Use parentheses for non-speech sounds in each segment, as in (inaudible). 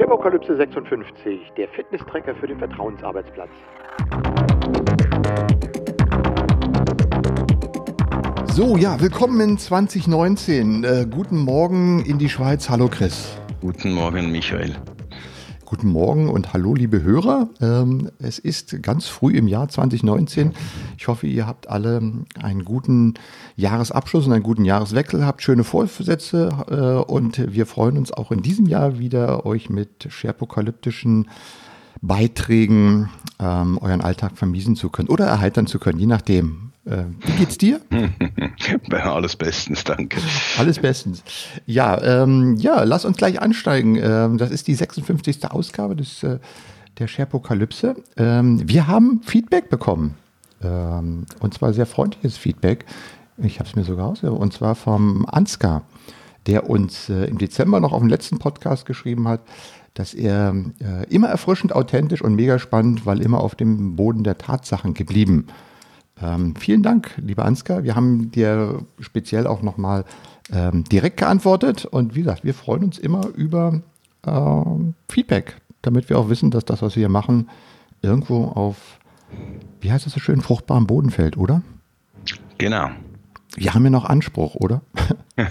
Chemokalypse 56, der Fitnesstrecker für den Vertrauensarbeitsplatz. So, ja, willkommen in 2019. Äh, guten Morgen in die Schweiz. Hallo Chris. Guten Morgen, Michael. Guten Morgen und hallo, liebe Hörer. Ähm, es ist ganz früh im Jahr 2019. Ich hoffe, ihr habt alle einen guten Jahresabschluss und einen guten Jahreswechsel, habt schöne Vorsätze äh, und wir freuen uns auch in diesem Jahr wieder, euch mit scherpokalyptischen Beiträgen ähm, euren Alltag vermiesen zu können oder erheitern zu können, je nachdem. Äh, wie geht's dir? (laughs) Alles bestens, danke. Alles bestens. Ja, ähm, ja, lass uns gleich ansteigen. Ähm, das ist die 56. Ausgabe des, äh, der Sherpokalypse. Ähm, wir haben Feedback bekommen. Ähm, und zwar sehr freundliches Feedback. Ich habe es mir sogar aus. Und zwar vom Ansgar, der uns äh, im Dezember noch auf dem letzten Podcast geschrieben hat, dass er äh, immer erfrischend authentisch und mega spannend, weil immer auf dem Boden der Tatsachen geblieben ist ähm, vielen Dank, lieber Ansgar. Wir haben dir speziell auch nochmal ähm, direkt geantwortet und wie gesagt, wir freuen uns immer über ähm, Feedback, damit wir auch wissen, dass das, was wir hier machen, irgendwo auf, wie heißt das so schön, fruchtbarem Boden fällt, oder? Genau. Wir haben ja noch Anspruch, oder? (laughs)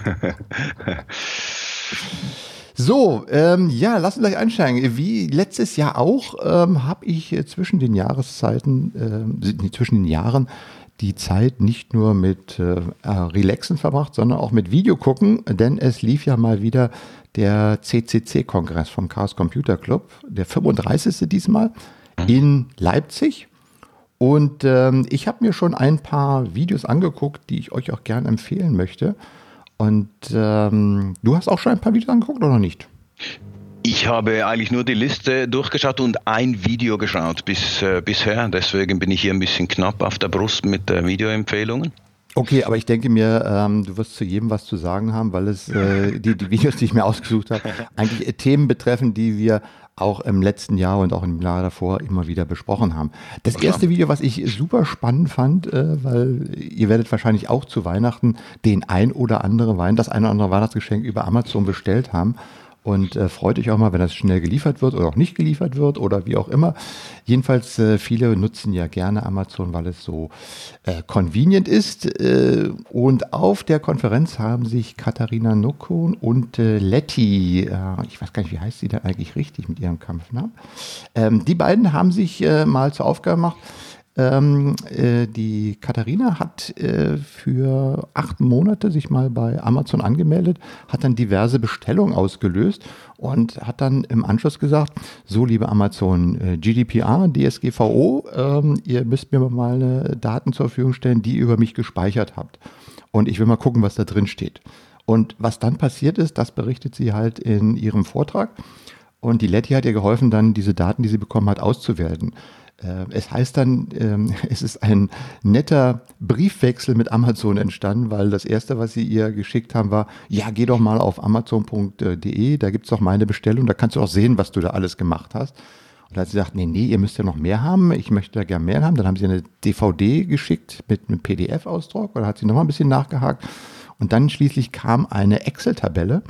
So, ähm, ja, lass uns gleich einsteigen. Wie letztes Jahr auch ähm, habe ich äh, zwischen den Jahreszeiten, äh, zwischen den Jahren die Zeit nicht nur mit äh, äh Relaxen verbracht, sondern auch mit Video gucken, denn es lief ja mal wieder der CCC-Kongress vom Chaos Computer Club, der 35. diesmal in Leipzig. Und ähm, ich habe mir schon ein paar Videos angeguckt, die ich euch auch gerne empfehlen möchte. Und ähm, du hast auch schon ein paar Videos angeguckt oder nicht? Ich habe eigentlich nur die Liste durchgeschaut und ein Video geschaut bis, äh, bisher. Deswegen bin ich hier ein bisschen knapp auf der Brust mit äh, Videoempfehlungen. Okay, aber ich denke mir, ähm, du wirst zu jedem was zu sagen haben, weil es äh, die, die Videos, die ich mir ausgesucht habe, (laughs) eigentlich äh, Themen betreffen, die wir auch im letzten Jahr und auch im Jahr davor immer wieder besprochen haben. Das erste Video, was ich super spannend fand, äh, weil ihr werdet wahrscheinlich auch zu Weihnachten den ein oder andere Wein, das ein oder andere Weihnachtsgeschenk über Amazon bestellt haben. Und äh, freut euch auch mal, wenn das schnell geliefert wird oder auch nicht geliefert wird oder wie auch immer. Jedenfalls, äh, viele nutzen ja gerne Amazon, weil es so äh, convenient ist. Äh, und auf der Konferenz haben sich Katharina Nokon und äh, Letty, äh, ich weiß gar nicht, wie heißt sie da eigentlich richtig mit ihrem Kampfnamen, ähm, die beiden haben sich mal zur Aufgabe gemacht, ähm, äh, die Katharina hat äh, für acht Monate sich mal bei Amazon angemeldet, hat dann diverse Bestellungen ausgelöst und hat dann im Anschluss gesagt, so liebe Amazon, äh, GDPR, DSGVO, ähm, ihr müsst mir mal Daten zur Verfügung stellen, die ihr über mich gespeichert habt. Und ich will mal gucken, was da drin steht. Und was dann passiert ist, das berichtet sie halt in ihrem Vortrag. Und die Letty hat ihr geholfen, dann diese Daten, die sie bekommen hat, auszuwerten. Äh, es heißt dann, ähm, (laughs) es ist ein netter Briefwechsel mit Amazon entstanden, weil das erste, was sie ihr geschickt haben, war, ja, geh doch mal auf amazon.de, da gibt es doch meine Bestellung, da kannst du auch sehen, was du da alles gemacht hast. Und da hat sie gesagt, nee, nee, ihr müsst ja noch mehr haben, ich möchte da gern mehr haben. Dann haben sie eine DVD geschickt mit einem PDF-Ausdruck, oder hat sie nochmal ein bisschen nachgehakt. Und dann schließlich kam eine Excel-Tabelle,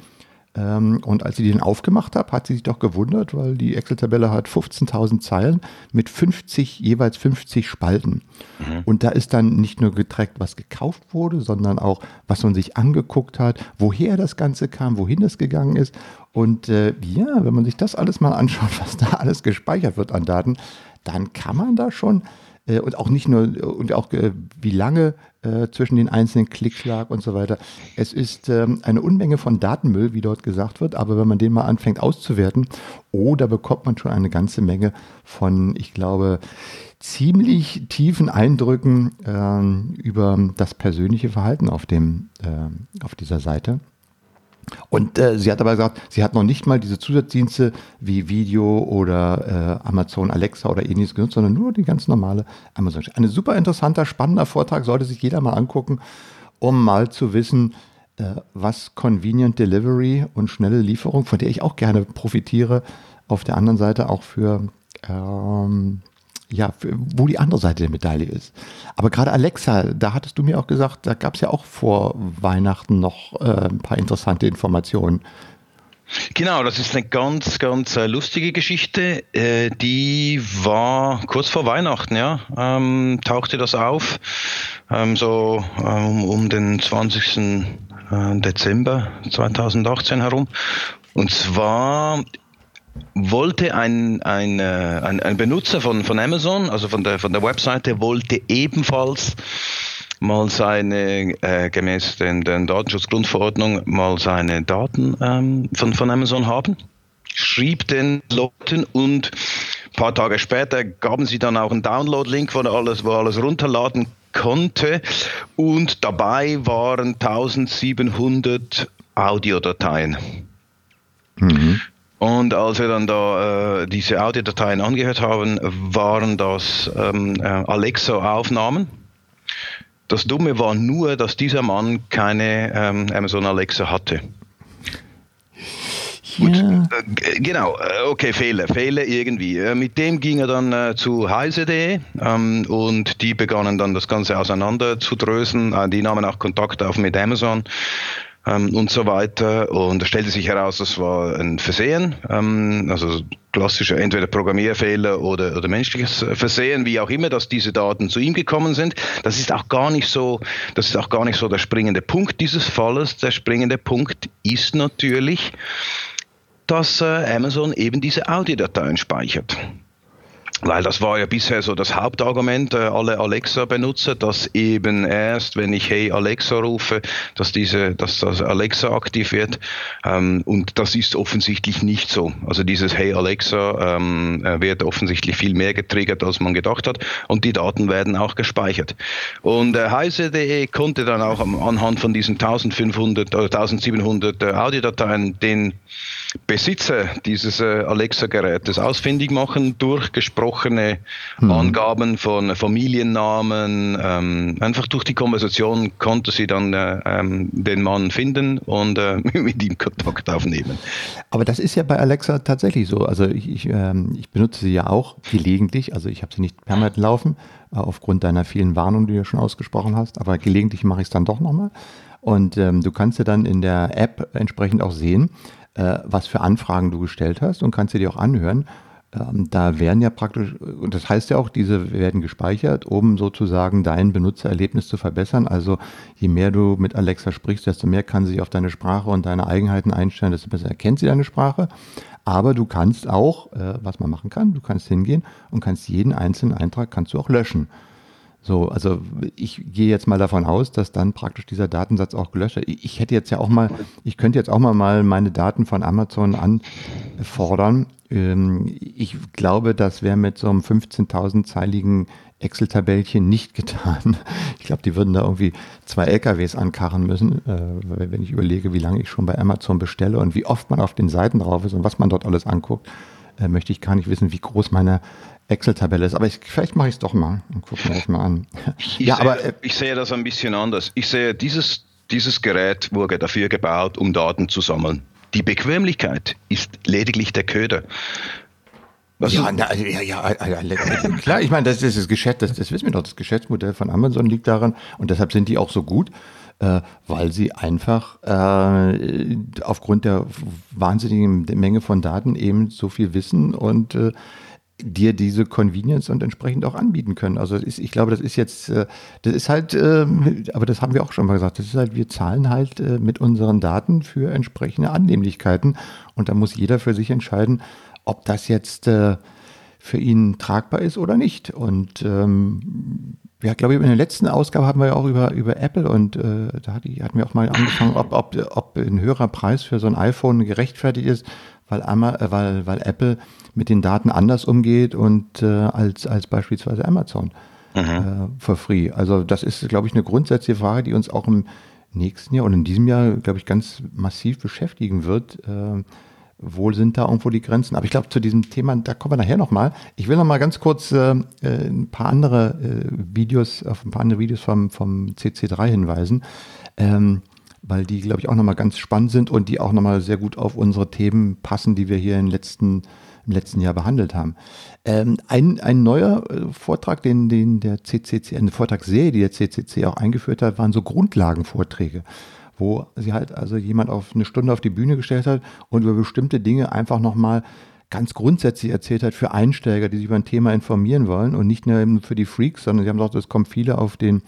und als ich den aufgemacht habe, hat sie sich doch gewundert, weil die Excel-Tabelle hat 15.000 Zeilen mit 50, jeweils 50 Spalten. Mhm. Und da ist dann nicht nur getrackt, was gekauft wurde, sondern auch, was man sich angeguckt hat, woher das Ganze kam, wohin das gegangen ist. Und äh, ja, wenn man sich das alles mal anschaut, (laughs) was da alles gespeichert wird an Daten, dann kann man da schon und auch nicht nur, und auch äh, wie lange äh, zwischen den einzelnen Klicks lag und so weiter. Es ist ähm, eine Unmenge von Datenmüll, wie dort gesagt wird, aber wenn man den mal anfängt auszuwerten, oh, da bekommt man schon eine ganze Menge von, ich glaube, ziemlich tiefen Eindrücken äh, über das persönliche Verhalten auf, dem, äh, auf dieser Seite. Und äh, sie hat aber gesagt, sie hat noch nicht mal diese Zusatzdienste wie Video oder äh, Amazon Alexa oder ähnliches genutzt, sondern nur die ganz normale Amazon. Ein super interessanter, spannender Vortrag, sollte sich jeder mal angucken, um mal zu wissen, äh, was Convenient Delivery und schnelle Lieferung, von der ich auch gerne profitiere, auf der anderen Seite auch für ähm, ja, wo die andere Seite der Medaille ist. Aber gerade Alexa, da hattest du mir auch gesagt, da gab es ja auch vor Weihnachten noch äh, ein paar interessante Informationen. Genau, das ist eine ganz, ganz äh, lustige Geschichte. Äh, die war kurz vor Weihnachten, ja, ähm, tauchte das auf, ähm, so ähm, um den 20. Äh, Dezember 2018 herum. Und zwar wollte ein, ein, äh, ein, ein Benutzer von, von Amazon, also von der, von der Webseite, wollte ebenfalls mal seine, äh, gemäß den, den Datenschutzgrundverordnung, mal seine Daten ähm, von, von Amazon haben, schrieb den Leuten und ein paar Tage später gaben sie dann auch einen Download-Link, wo alles, wo alles runterladen konnte und dabei waren 1700 Audiodateien. Mhm. Und als wir dann da äh, diese Audiodateien angehört haben, waren das ähm, äh, Alexa-Aufnahmen das Dumme war nur, dass dieser Mann keine ähm, Amazon Alexa hatte. Ja. Gut, äh, genau, äh, okay, Fehler, Fehler irgendwie. Äh, mit dem ging er dann äh, zu heise.de ähm, und die begannen dann das Ganze auseinander zu drösen. Äh, die nahmen auch Kontakt auf mit Amazon ähm, und so weiter. Und es stellte sich heraus, das war ein Versehen, ähm, also klassischer entweder Programmierfehler oder, oder menschliches Versehen, wie auch immer, dass diese Daten zu ihm gekommen sind. Das ist auch gar nicht so, das ist auch gar nicht so der springende Punkt dieses Falles. Der springende Punkt ist natürlich, dass äh, Amazon eben diese Audiodateien speichert. Weil das war ja bisher so das Hauptargument äh, alle Alexa-Benutzer, dass eben erst, wenn ich Hey Alexa rufe, dass diese, dass das Alexa aktiv wird. Ähm, und das ist offensichtlich nicht so. Also dieses Hey Alexa ähm, äh, wird offensichtlich viel mehr getriggert, als man gedacht hat. Und die Daten werden auch gespeichert. Und äh, heise.de konnte dann auch anhand von diesen 1500 oder 1700 äh, Audiodateien den Besitzer dieses äh, Alexa-Gerätes ausfindig machen durch gesprochene mhm. Angaben von Familiennamen. Ähm, einfach durch die Konversation konnte sie dann äh, ähm, den Mann finden und äh, (laughs) mit ihm Kontakt aufnehmen. Aber das ist ja bei Alexa tatsächlich so. Also ich, ich, ähm, ich benutze sie ja auch gelegentlich. Also ich habe sie nicht permanent laufen, äh, aufgrund deiner vielen Warnungen, die du ja schon ausgesprochen hast. Aber gelegentlich mache ich es dann doch nochmal. Und ähm, du kannst ja dann in der App entsprechend auch sehen, äh, was für Anfragen du gestellt hast und kannst sie dir auch anhören. Ähm, da werden ja praktisch, und das heißt ja auch, diese werden gespeichert, um sozusagen dein Benutzererlebnis zu verbessern. Also je mehr du mit Alexa sprichst, desto mehr kann sie auf deine Sprache und deine Eigenheiten einstellen, desto besser erkennt sie deine Sprache. Aber du kannst auch, äh, was man machen kann, du kannst hingehen und kannst jeden einzelnen Eintrag kannst du auch löschen. So, also ich gehe jetzt mal davon aus, dass dann praktisch dieser Datensatz auch gelöscht wird. Ich hätte jetzt ja auch mal, ich könnte jetzt auch mal, mal meine Daten von Amazon anfordern. Ähm, ich glaube, das wäre mit so einem 15.000-zeiligen Excel-Tabellchen nicht getan. Ich glaube, die würden da irgendwie zwei LKWs ankarren müssen, äh, wenn ich überlege, wie lange ich schon bei Amazon bestelle und wie oft man auf den Seiten drauf ist und was man dort alles anguckt, äh, möchte ich gar nicht wissen, wie groß meine Excel-Tabelle ist. Aber ich, vielleicht mache ich es doch mal und gucke mir das mal an. Ich, ja, sehe, aber, äh, ich sehe das ein bisschen anders. Ich sehe, dieses, dieses Gerät wurde dafür gebaut, um Daten zu sammeln. Die Bequemlichkeit ist lediglich der Köder. Was ja, na, ja, ja, ja, klar, ich meine, das ist das Geschäft, das, das wissen wir doch, das Geschäftsmodell von Amazon liegt daran und deshalb sind die auch so gut, äh, weil sie einfach äh, aufgrund der wahnsinnigen Menge von Daten eben so viel wissen und äh, dir diese Convenience und entsprechend auch anbieten können. Also ist, ich glaube, das ist jetzt, äh, das ist halt, äh, aber das haben wir auch schon mal gesagt, das ist halt, wir zahlen halt äh, mit unseren Daten für entsprechende Annehmlichkeiten und da muss jeder für sich entscheiden, ob das jetzt für ihn tragbar ist oder nicht. Und ähm, ja, glaube ich, in der letzten Ausgabe haben wir ja auch über, über Apple und äh, da hat die, hatten wir auch mal angefangen, ob, ob, ob ein höherer Preis für so ein iPhone gerechtfertigt ist, weil, weil, weil Apple mit den Daten anders umgeht und äh, als, als beispielsweise Amazon mhm. äh, for free. Also das ist, glaube ich, eine grundsätzliche Frage, die uns auch im nächsten Jahr und in diesem Jahr, glaube ich, ganz massiv beschäftigen wird. Äh, wo sind da irgendwo die Grenzen? Aber ich glaube, zu diesem Thema, da kommen wir nachher nochmal. Ich will nochmal ganz kurz äh, äh, ein paar andere äh, Videos, auf ein paar andere Videos vom, vom CC3 hinweisen. Ähm, weil die, glaube ich, auch nochmal ganz spannend sind und die auch nochmal sehr gut auf unsere Themen passen, die wir hier im letzten, im letzten Jahr behandelt haben. Ähm, ein, ein neuer äh, Vortrag, den, den der CCC, eine Vortragsserie, die der CCC auch eingeführt hat, waren so Grundlagenvorträge wo sie halt also jemand auf eine Stunde auf die Bühne gestellt hat und über bestimmte Dinge einfach nochmal ganz grundsätzlich erzählt hat für Einsteiger, die sich über ein Thema informieren wollen und nicht nur für die Freaks, sondern sie haben gesagt, es kommen viele auf den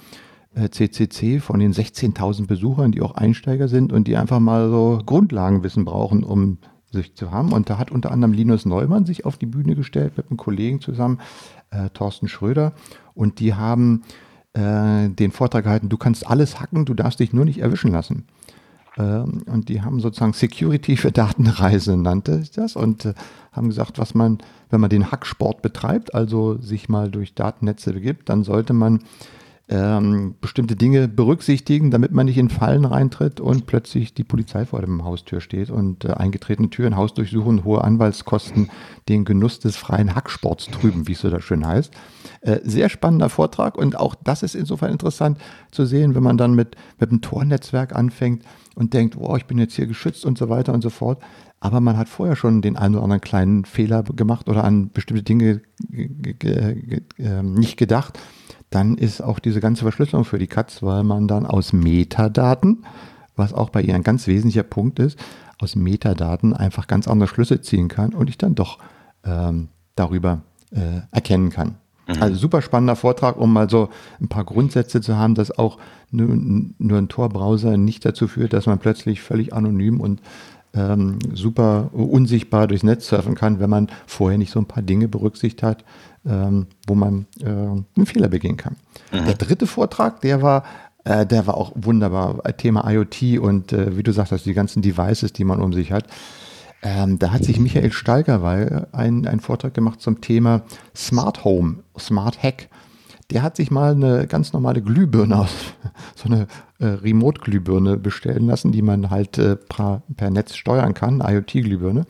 CCC äh, von den 16.000 Besuchern, die auch Einsteiger sind und die einfach mal so Grundlagenwissen brauchen, um sich zu haben. Und da hat unter anderem Linus Neumann sich auf die Bühne gestellt mit einem Kollegen zusammen, äh, Thorsten Schröder. Und die haben äh, den Vortrag gehalten, du kannst alles hacken, du darfst dich nur nicht erwischen lassen. Ähm, und die haben sozusagen Security für Datenreise, nannte ich das, und äh, haben gesagt, was man, wenn man den Hacksport betreibt, also sich mal durch Datennetze begibt, dann sollte man ähm, bestimmte Dinge berücksichtigen, damit man nicht in Fallen reintritt und plötzlich die Polizei vor dem Haustür steht und äh, eingetretene Türen, Haus durchsuchen, hohe Anwaltskosten, den Genuss des freien Hacksports trüben, wie es so da schön heißt. Äh, sehr spannender Vortrag und auch das ist insofern interessant zu sehen, wenn man dann mit, mit einem Tornetzwerk anfängt und denkt, oh, ich bin jetzt hier geschützt und so weiter und so fort. Aber man hat vorher schon den einen oder anderen kleinen Fehler gemacht oder an bestimmte Dinge ähm, nicht gedacht dann ist auch diese ganze Verschlüsselung für die Katz, weil man dann aus Metadaten, was auch bei ihr ein ganz wesentlicher Punkt ist, aus Metadaten einfach ganz andere Schlüsse ziehen kann und ich dann doch ähm, darüber äh, erkennen kann. Mhm. Also super spannender Vortrag, um mal so ein paar Grundsätze zu haben, dass auch nur, nur ein Tor-Browser nicht dazu führt, dass man plötzlich völlig anonym und ähm, super unsichtbar durchs Netz surfen kann, wenn man vorher nicht so ein paar Dinge berücksichtigt hat, ähm, wo man äh, einen Fehler begehen kann. Mhm. Der dritte Vortrag, der war äh, der war auch wunderbar. Thema IoT und äh, wie du sagst, die ganzen Devices, die man um sich hat. Ähm, da hat sich Michael Stalgerweil einen, einen Vortrag gemacht zum Thema Smart Home, Smart Hack. Der hat sich mal eine ganz normale Glühbirne aus, (laughs) so eine äh, Remote-Glühbirne bestellen lassen, die man halt äh, per, per Netz steuern kann, IoT-Glühbirne,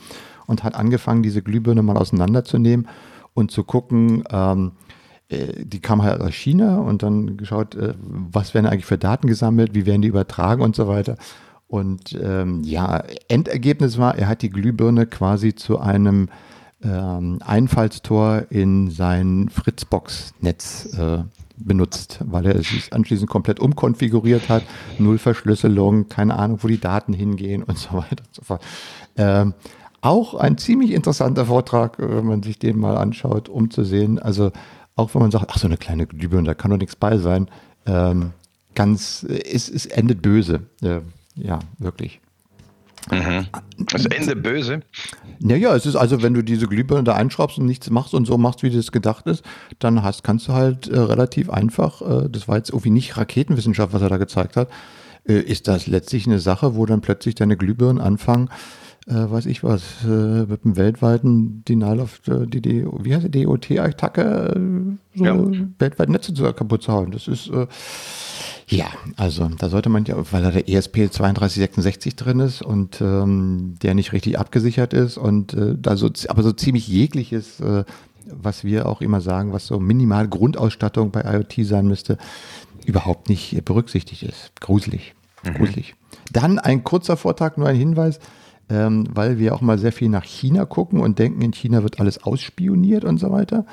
und hat angefangen, diese Glühbirne mal auseinanderzunehmen und zu gucken, ähm, äh, die kam halt aus China und dann geschaut, äh, was werden eigentlich für Daten gesammelt, wie werden die übertragen und so weiter. Und ähm, ja, Endergebnis war, er hat die Glühbirne quasi zu einem ähm, Einfallstor in sein Fritzbox-Netz äh, benutzt, weil er es anschließend komplett umkonfiguriert hat. Null Verschlüsselung, keine Ahnung, wo die Daten hingehen und so weiter und so fort. Ähm, auch ein ziemlich interessanter Vortrag, äh, wenn man sich den mal anschaut, um zu sehen. Also auch wenn man sagt, ach so eine kleine Glühbirne, da kann doch nichts bei sein. Ähm, ganz, es, es endet böse. Äh, ja, wirklich. Mhm. Das Ende böse? Naja, es ist also, wenn du diese Glühbirne da einschraubst und nichts machst und so machst, wie das gedacht ist, dann hast, kannst du halt äh, relativ einfach, äh, das war jetzt irgendwie nicht Raketenwissenschaft, was er da gezeigt hat, äh, ist das letztlich eine Sache, wo dann plötzlich deine Glühbirnen anfangen, äh, weiß ich was, äh, mit einem weltweiten Denial of äh, die, die, wie heißt die DOT-Attacke, äh, so ja. weltweit Netze zu, kaputt zu hauen. Das ist äh, ja, also da sollte man ja, weil da der ESP 3266 drin ist und ähm, der nicht richtig abgesichert ist und äh, da so, aber so ziemlich jegliches, was wir auch immer sagen, was so minimal Grundausstattung bei IoT sein müsste, überhaupt nicht berücksichtigt ist. Gruselig. Mhm. Gruselig. Dann ein kurzer Vortrag, nur ein Hinweis ähm, weil wir auch mal sehr viel nach China gucken und denken, in China wird alles ausspioniert und so weiter.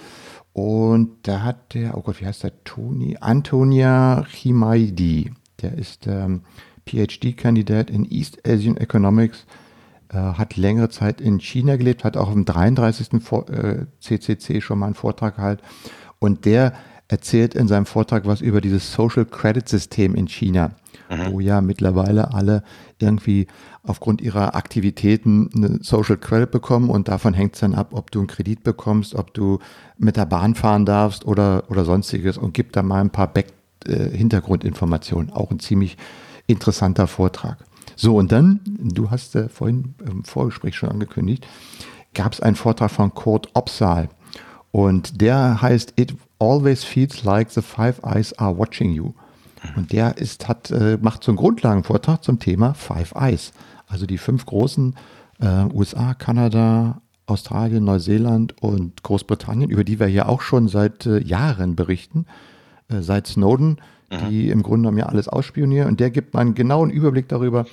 Und da hat der, oh Gott, wie heißt der? Toni, Antonia Chimaidi, der ist ähm, PhD-Kandidat in East Asian Economics, äh, hat längere Zeit in China gelebt, hat auch im 33. Vor äh, CCC schon mal einen Vortrag gehalten. Und der erzählt in seinem Vortrag was über dieses Social Credit System in China, mhm. wo ja mittlerweile alle irgendwie aufgrund ihrer Aktivitäten eine Social Credit bekommen und davon hängt es dann ab, ob du einen Kredit bekommst, ob du mit der Bahn fahren darfst oder, oder sonstiges und gibt da mal ein paar Back äh, Hintergrundinformationen. Auch ein ziemlich interessanter Vortrag. So, und dann, du hast äh, vorhin im Vorgespräch schon angekündigt, gab es einen Vortrag von Kurt Opsal. Und der heißt It Always Feels Like the Five Eyes Are Watching You. Und der ist, hat, äh, macht so einen Grundlagenvortrag zum Thema Five Eyes. Also die fünf großen äh, USA, Kanada, Australien, Neuseeland und Großbritannien, über die wir ja auch schon seit äh, Jahren berichten, äh, seit Snowden, mhm. die im Grunde genommen ja alles ausspionieren. Und der gibt mal einen genauen Überblick darüber,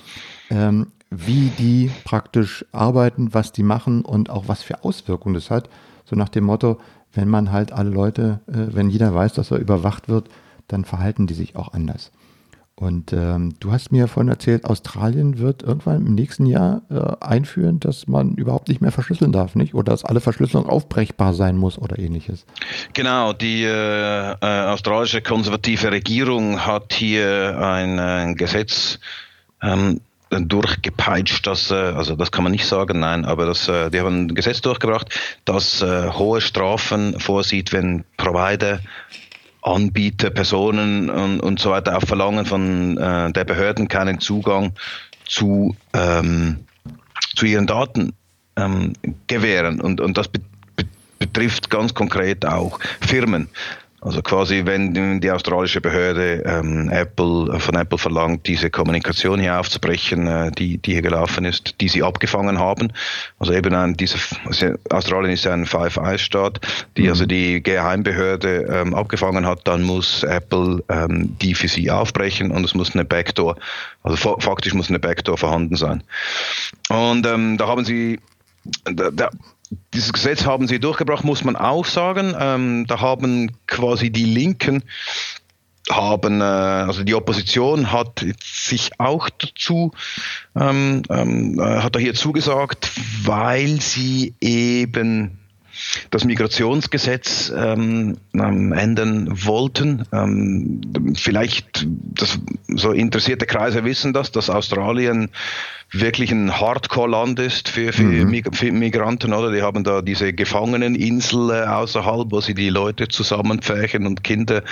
ähm, wie die praktisch arbeiten, was die machen und auch was für Auswirkungen das hat. So nach dem Motto, wenn man halt alle Leute, äh, wenn jeder weiß, dass er überwacht wird, dann verhalten die sich auch anders. Und ähm, du hast mir vorhin erzählt, Australien wird irgendwann im nächsten Jahr äh, einführen, dass man überhaupt nicht mehr verschlüsseln darf, nicht? Oder dass alle Verschlüsselung aufbrechbar sein muss oder ähnliches. Genau, die äh, äh, australische konservative Regierung hat hier ein, ein Gesetz ähm, durchgepeitscht, dass, äh, also das kann man nicht sagen, nein, aber das, äh, die haben ein Gesetz durchgebracht, das äh, hohe Strafen vorsieht, wenn Provider Anbieter, Personen und, und so weiter auch verlangen von äh, der Behörden keinen Zugang zu, ähm, zu ihren Daten ähm, gewähren. Und, und das be betrifft ganz konkret auch Firmen. Also quasi, wenn die australische Behörde ähm, Apple von Apple verlangt, diese Kommunikation hier aufzubrechen, äh, die, die hier gelaufen ist, die sie abgefangen haben. Also eben ein, diese, also Australien ist ein Five Eyes Staat, die mhm. also die Geheimbehörde ähm, abgefangen hat, dann muss Apple ähm, die für sie aufbrechen und es muss eine Backdoor, also faktisch muss eine Backdoor vorhanden sein. Und ähm, da haben sie da, da, dieses Gesetz haben sie durchgebracht, muss man auch sagen. Ähm, da haben quasi die Linken haben, äh, also die Opposition hat sich auch dazu, ähm, ähm, äh, hat da hier zugesagt, weil sie eben das Migrationsgesetz ähm, ähm, ändern wollten. Ähm, vielleicht, das, so interessierte Kreise wissen das, dass Australien wirklich ein Hardcore-Land ist für, für, mhm. für, Migranten, oder? Die haben da diese Gefangeneninsel äh, außerhalb, wo sie die Leute zusammenpferchen und Kinder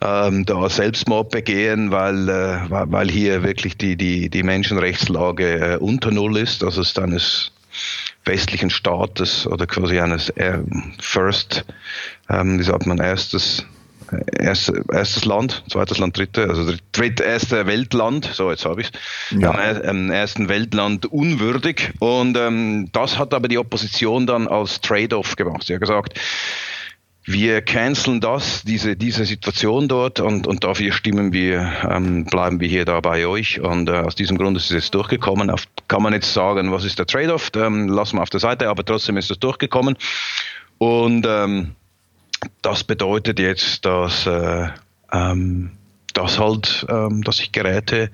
ähm, da Selbstmord begehen, weil, äh, weil hier wirklich die, die, die Menschenrechtslage äh, unter Null ist. Also es ist eines westlichen Staates oder quasi eines äh, First, ähm, wie sagt man, erstes erst, erstes Land, zweites Land, dritte, also dritte, erste Weltland, so jetzt habe ich es, ja. ähm, ersten Weltland unwürdig. Und ähm, das hat aber die Opposition dann als Trade-off gemacht. Sie hat gesagt, wir canceln das, diese, diese Situation dort und, und dafür stimmen wir, ähm, bleiben wir hier da bei euch. Und äh, aus diesem Grund ist es durchgekommen. Auf, kann man jetzt sagen, was ist der Trade-off? Ähm, lassen wir auf der Seite, aber trotzdem ist es durchgekommen. Und ähm, das bedeutet jetzt, dass, äh, ähm, dass halt, ähm, dass ich Geräte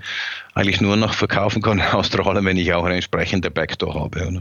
eigentlich nur noch verkaufen kann in Australien, wenn ich auch eine entsprechende Backdoor habe. Oder?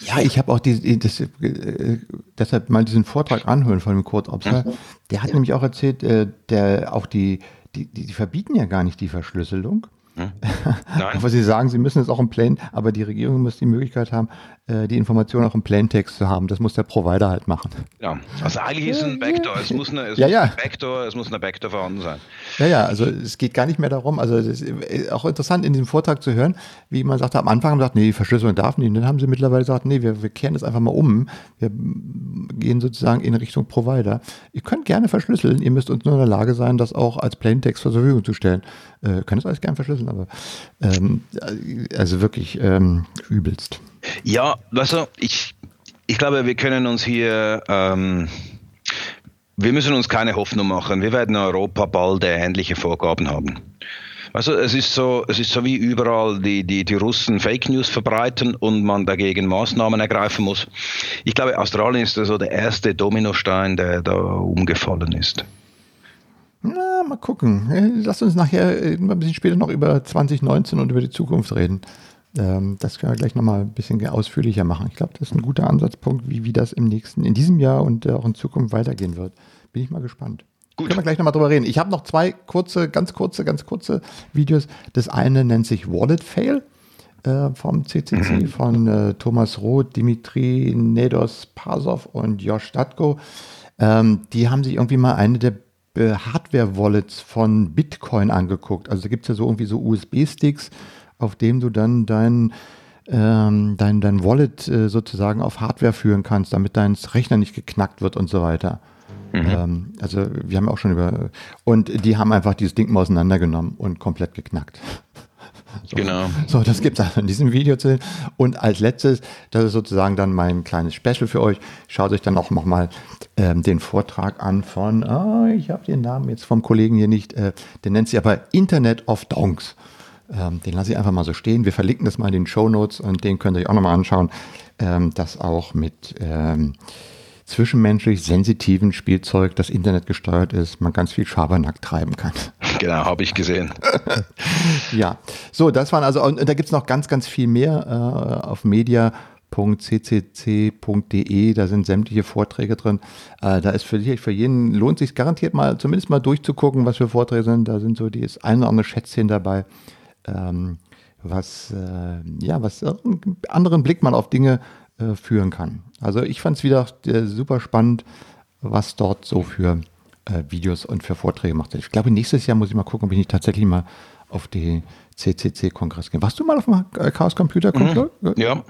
Ja, ich habe auch die, das, äh, deshalb mal diesen Vortrag anhören von dem Kurt Opser. Mhm. Der hat nämlich auch erzählt, äh, der auch die, die, die verbieten ja gar nicht die Verschlüsselung. Hm? (laughs) Nein. aber Sie sagen, Sie müssen es auch im Plain, aber die Regierung muss die Möglichkeit haben, die Information auch im Plaintext zu haben. Das muss der Provider halt machen. Ja, also eigentlich ist es ein Backdoor. Es muss eine, es ja, muss ja. Backdoor, es muss eine Backdoor vorhanden sein. Ja, ja, also es geht gar nicht mehr darum, also es ist auch interessant in diesem Vortrag zu hören, wie man sagt, am Anfang haben gesagt, nee, die Verschlüsselung darf nicht. Und dann haben sie mittlerweile gesagt, nee, wir, wir kehren das einfach mal um. Wir gehen sozusagen in Richtung Provider. Ihr könnt gerne verschlüsseln, ihr müsst uns nur in der Lage sein, das auch als Plaintext zur Verfügung zu stellen. Äh, könnt es alles gerne verschlüsseln, aber ähm, also wirklich ähm, übelst. Ja, also ich, ich glaube, wir können uns hier, ähm, wir müssen uns keine Hoffnung machen. Wir werden in Europa bald ähnliche Vorgaben haben. Also es ist so, es ist so wie überall die, die, die Russen Fake News verbreiten und man dagegen Maßnahmen ergreifen muss. Ich glaube, Australien ist so der erste Dominostein, der da umgefallen ist. Na, mal gucken. Lass uns nachher äh, ein bisschen später noch über 2019 und über die Zukunft reden. Ähm, das können wir gleich nochmal ein bisschen ausführlicher machen. Ich glaube, das ist ein guter Ansatzpunkt, wie, wie das im nächsten, in diesem Jahr und äh, auch in Zukunft weitergehen wird. Bin ich mal gespannt. Gut. Können wir gleich nochmal drüber reden. Ich habe noch zwei kurze, ganz kurze, ganz kurze Videos. Das eine nennt sich Wallet Fail äh, vom CCC mhm. von äh, Thomas Roth, Dimitri Nedos Pasov und Josh Datko. Ähm, die haben sich irgendwie mal eine der äh, Hardware-Wallets von Bitcoin angeguckt. Also da gibt es ja so irgendwie so USB-Sticks, auf dem du dann dein, ähm, dein, dein Wallet äh, sozusagen auf Hardware führen kannst, damit dein Rechner nicht geknackt wird und so weiter. Mhm. Ähm, also wir haben auch schon über und die haben einfach dieses Ding mal auseinandergenommen und komplett geknackt. (laughs) So, genau. So, das gibt es also in diesem Video zu sehen. Und als letztes, das ist sozusagen dann mein kleines Special für euch. Schaut euch dann auch nochmal ähm, den Vortrag an von, oh, ich habe den Namen jetzt vom Kollegen hier nicht, äh, der nennt sich aber Internet of Donks. Ähm, den lasse ich einfach mal so stehen. Wir verlinken das mal in den Show Notes und den könnt ihr euch auch nochmal anschauen, ähm, das auch mit ähm, zwischenmenschlich sensitiven Spielzeug, das Internet gesteuert ist, man ganz viel Schabernack treiben kann. (laughs) genau, habe ich gesehen. (laughs) ja, so, das waren also, und da gibt es noch ganz, ganz viel mehr äh, auf media.ccc.de, da sind sämtliche Vorträge drin. Äh, da ist für, für jeden, lohnt sich garantiert mal, zumindest mal durchzugucken, was für Vorträge sind. Da sind so das eine oder andere Schätzchen dabei. Ähm, was, äh, ja, was einen anderen Blick mal auf Dinge äh, führen kann. Also ich fand es wieder äh, super spannend, was dort so für äh, Videos und für Vorträge macht. Ich glaube, nächstes Jahr muss ich mal gucken, ob ich nicht tatsächlich mal auf die CCC-Kongress gehe. Warst du mal auf dem äh, Chaos Computer? Mhm. Ja.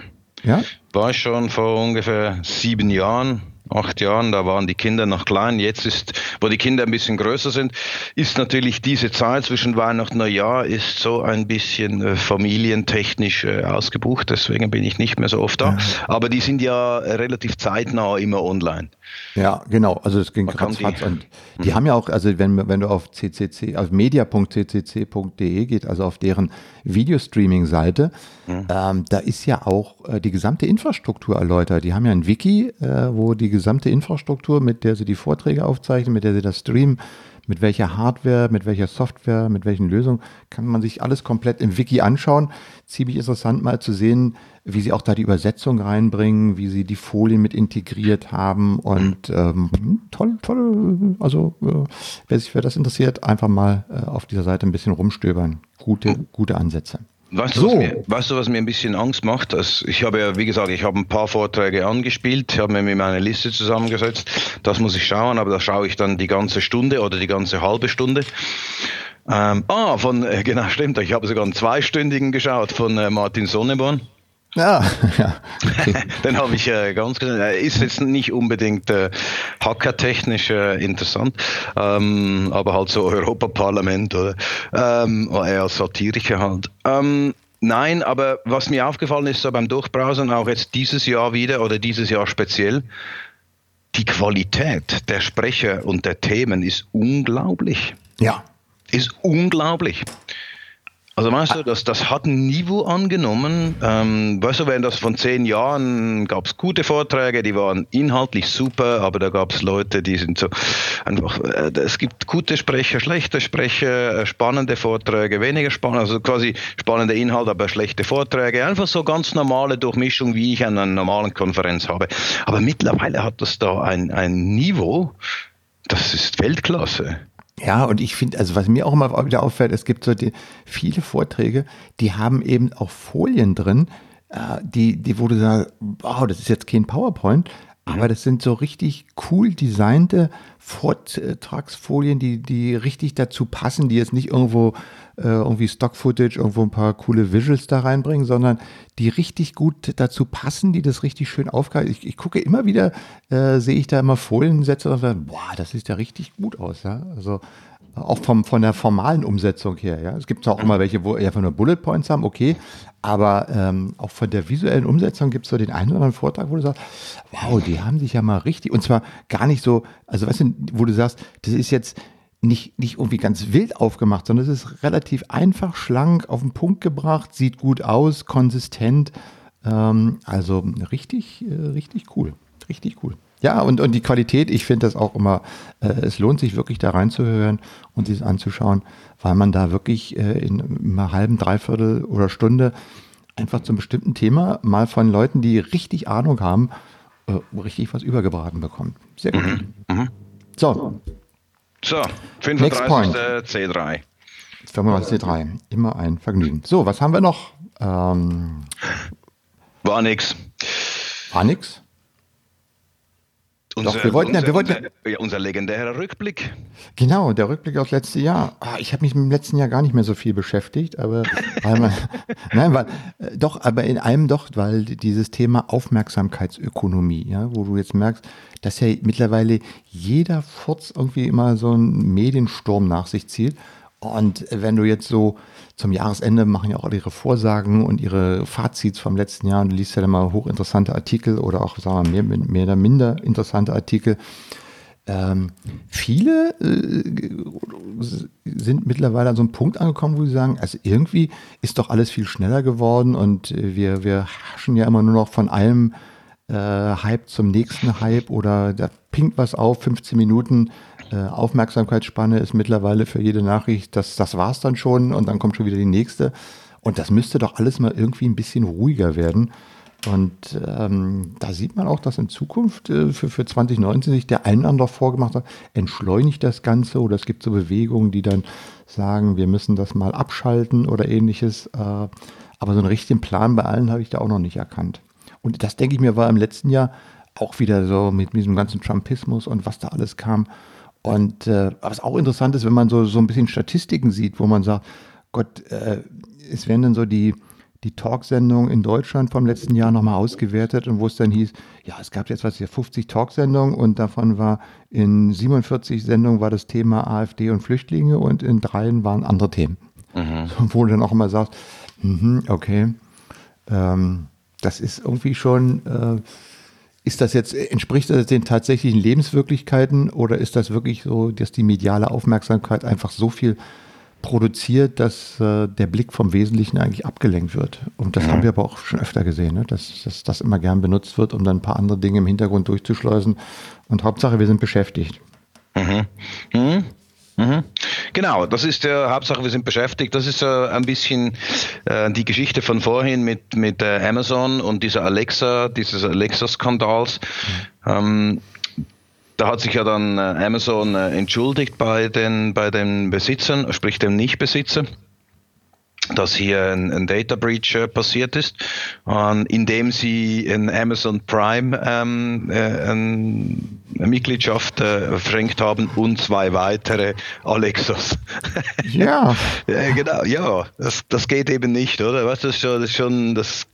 Ja? War ich schon vor ungefähr sieben Jahren acht Jahren, da waren die Kinder noch klein. Jetzt ist, wo die Kinder ein bisschen größer sind, ist natürlich diese Zeit zwischen Weihnachten und Neujahr ist so ein bisschen äh, familientechnisch äh, ausgebucht. Deswegen bin ich nicht mehr so oft da. Aber die sind ja relativ zeitnah immer online. Ja, genau. Also es ging ratzfatz. Und die mhm. haben ja auch, also wenn, wenn du auf ccc, auf media.ccc.de geht, also auf deren Videostreaming-Seite, mhm. ähm, da ist ja auch äh, die gesamte Infrastruktur erläutert. Die haben ja ein Wiki, äh, wo die gesamte Infrastruktur, mit der sie die Vorträge aufzeichnen, mit der sie das streamen, mit welcher Hardware, mit welcher Software, mit welchen Lösungen, kann man sich alles komplett im Wiki anschauen. Ziemlich interessant mal zu sehen, wie sie auch da die Übersetzung reinbringen, wie sie die Folien mit integriert haben und ähm, toll, toll, also äh, wer sich für das interessiert, einfach mal äh, auf dieser Seite ein bisschen rumstöbern. Gute, gute Ansätze. Weißt du, so. was mir, weißt du, was mir ein bisschen Angst macht? Also ich habe ja, wie gesagt, ich habe ein paar Vorträge angespielt, habe mir meine Liste zusammengesetzt. Das muss ich schauen, aber da schaue ich dann die ganze Stunde oder die ganze halbe Stunde. Ähm, ah, von, äh, (laughs) genau, stimmt, ich habe sogar einen zweistündigen geschaut von äh, Martin Sonneborn. Ja, (laughs) ja. (laughs) Okay. Den habe ich äh, ganz gesehen. Er ist jetzt nicht unbedingt äh, hackertechnisch äh, interessant, ähm, aber halt so Europaparlament oder ähm, eher Satiriker halt. Ähm, nein, aber was mir aufgefallen ist, so beim Durchbrowsen, auch jetzt dieses Jahr wieder oder dieses Jahr speziell, die Qualität der Sprecher und der Themen ist unglaublich. Ja. Ist unglaublich. Also meinst du, dass das hat ein Niveau angenommen? Ähm, weißt du, wenn das von zehn Jahren gab es gute Vorträge, die waren inhaltlich super, aber da gab es Leute, die sind so einfach. Äh, es gibt gute Sprecher, schlechte Sprecher, äh, spannende Vorträge, weniger spannend, also quasi spannende Inhalte, aber schlechte Vorträge. Einfach so ganz normale Durchmischung, wie ich an einer normalen Konferenz habe. Aber mittlerweile hat das da ein, ein Niveau, das ist Weltklasse. Ja, und ich finde, also was mir auch immer wieder auffällt, es gibt so die, viele Vorträge, die haben eben auch Folien drin, äh, die, die, wo du sagst, wow, das ist jetzt kein PowerPoint, aber das sind so richtig cool designte Vortragsfolien, die, die richtig dazu passen, die jetzt nicht irgendwo irgendwie Stock-Footage, irgendwo ein paar coole Visuals da reinbringen, sondern die richtig gut dazu passen, die das richtig schön aufgreifen. Ich, ich gucke immer wieder, äh, sehe ich da immer Foliensätze und sage, boah, das sieht ja richtig gut aus. Ja? Also auch vom, von der formalen Umsetzung her. Ja? Es gibt auch immer welche, wo einfach nur Bullet Points haben, okay. Aber ähm, auch von der visuellen Umsetzung gibt es so den einen oder anderen Vortrag, wo du sagst, wow, die haben sich ja mal richtig, und zwar gar nicht so, also weißt du, wo du sagst, das ist jetzt nicht, nicht irgendwie ganz wild aufgemacht, sondern es ist relativ einfach, schlank, auf den Punkt gebracht, sieht gut aus, konsistent. Ähm, also richtig, äh, richtig cool. Richtig cool. Ja, und, und die Qualität, ich finde das auch immer, äh, es lohnt sich wirklich da reinzuhören und sich anzuschauen, weil man da wirklich äh, in einer halben, dreiviertel oder Stunde einfach zum bestimmten Thema mal von Leuten, die richtig Ahnung haben, äh, richtig was übergebraten bekommt. Sehr gut. Mhm. Mhm. So. So, 35. C3. 35 C3. Immer ein Vergnügen. So, was haben wir noch? Ähm, War nix. War nix? Unser, Doch, wir wollten, unser, wir wollten unser, unser, legendärer Rückblick. Genau, der Rückblick aufs letzte Jahr. Ah, ich habe mich im letzten Jahr gar nicht mehr so viel beschäftigt, aber (laughs) weil man, nein, weil äh, doch, aber in einem doch, weil dieses Thema Aufmerksamkeitsökonomie, ja, wo du jetzt merkst, dass ja mittlerweile jeder Furz irgendwie immer so einen Mediensturm nach sich zieht. Und wenn du jetzt so zum Jahresende machen ja auch ihre Vorsagen und ihre Fazits vom letzten Jahr und du liest ja dann mal hochinteressante Artikel oder auch, sagen wir, mehr, mehr oder minder interessante Artikel. Ähm, viele äh, sind mittlerweile an so einem Punkt angekommen, wo sie sagen, also irgendwie ist doch alles viel schneller geworden und wir, wir haschen ja immer nur noch von einem äh, Hype zum nächsten Hype oder da pinkt was auf, 15 Minuten äh, Aufmerksamkeitsspanne ist mittlerweile für jede Nachricht, das, das war's dann schon und dann kommt schon wieder die nächste. Und das müsste doch alles mal irgendwie ein bisschen ruhiger werden. Und ähm, da sieht man auch, dass in Zukunft äh, für, für 2019 sich der ein andere vorgemacht hat, entschleunigt das Ganze oder es gibt so Bewegungen, die dann sagen, wir müssen das mal abschalten oder ähnliches. Äh, aber so einen richtigen Plan bei allen habe ich da auch noch nicht erkannt. Und das, denke ich mir, war im letzten Jahr auch wieder so mit diesem ganzen Trumpismus und was da alles kam. Und äh, was auch interessant ist, wenn man so, so ein bisschen Statistiken sieht, wo man sagt, Gott, äh, es werden dann so die, die Talksendungen in Deutschland vom letzten Jahr nochmal ausgewertet und wo es dann hieß, ja, es gab jetzt was hier 50 Talksendungen und davon war in 47 Sendungen war das Thema AfD und Flüchtlinge und in dreien waren andere Themen. Mhm. (laughs) Wo du dann auch immer sagst, mh, okay, ähm, das ist irgendwie schon, äh, ist das jetzt, entspricht das den tatsächlichen Lebenswirklichkeiten oder ist das wirklich so, dass die mediale Aufmerksamkeit einfach so viel produziert, dass äh, der Blick vom Wesentlichen eigentlich abgelenkt wird. Und das mhm. haben wir aber auch schon öfter gesehen, ne? dass, dass das immer gern benutzt wird, um dann ein paar andere Dinge im Hintergrund durchzuschleusen. Und Hauptsache, wir sind beschäftigt. Mhm. Mhm. Mhm. Genau, das ist der Hauptsache, wir sind beschäftigt. Das ist äh, ein bisschen äh, die Geschichte von vorhin mit, mit äh, Amazon und dieser Alexa, dieses Alexa-Skandals. Mhm. Ähm, da hat sich ja dann äh, Amazon äh, entschuldigt bei den, bei den Besitzern, sprich dem Nichtbesitzer dass hier ein, ein Data Breach äh, passiert ist, äh, indem sie in Amazon Prime ähm, äh, eine Mitgliedschaft äh, verschenkt haben und zwei weitere Alexas. Ja. (laughs) ja genau, ja, das, das geht eben nicht, oder? Weißt du, das ist schon, das, ist schon, das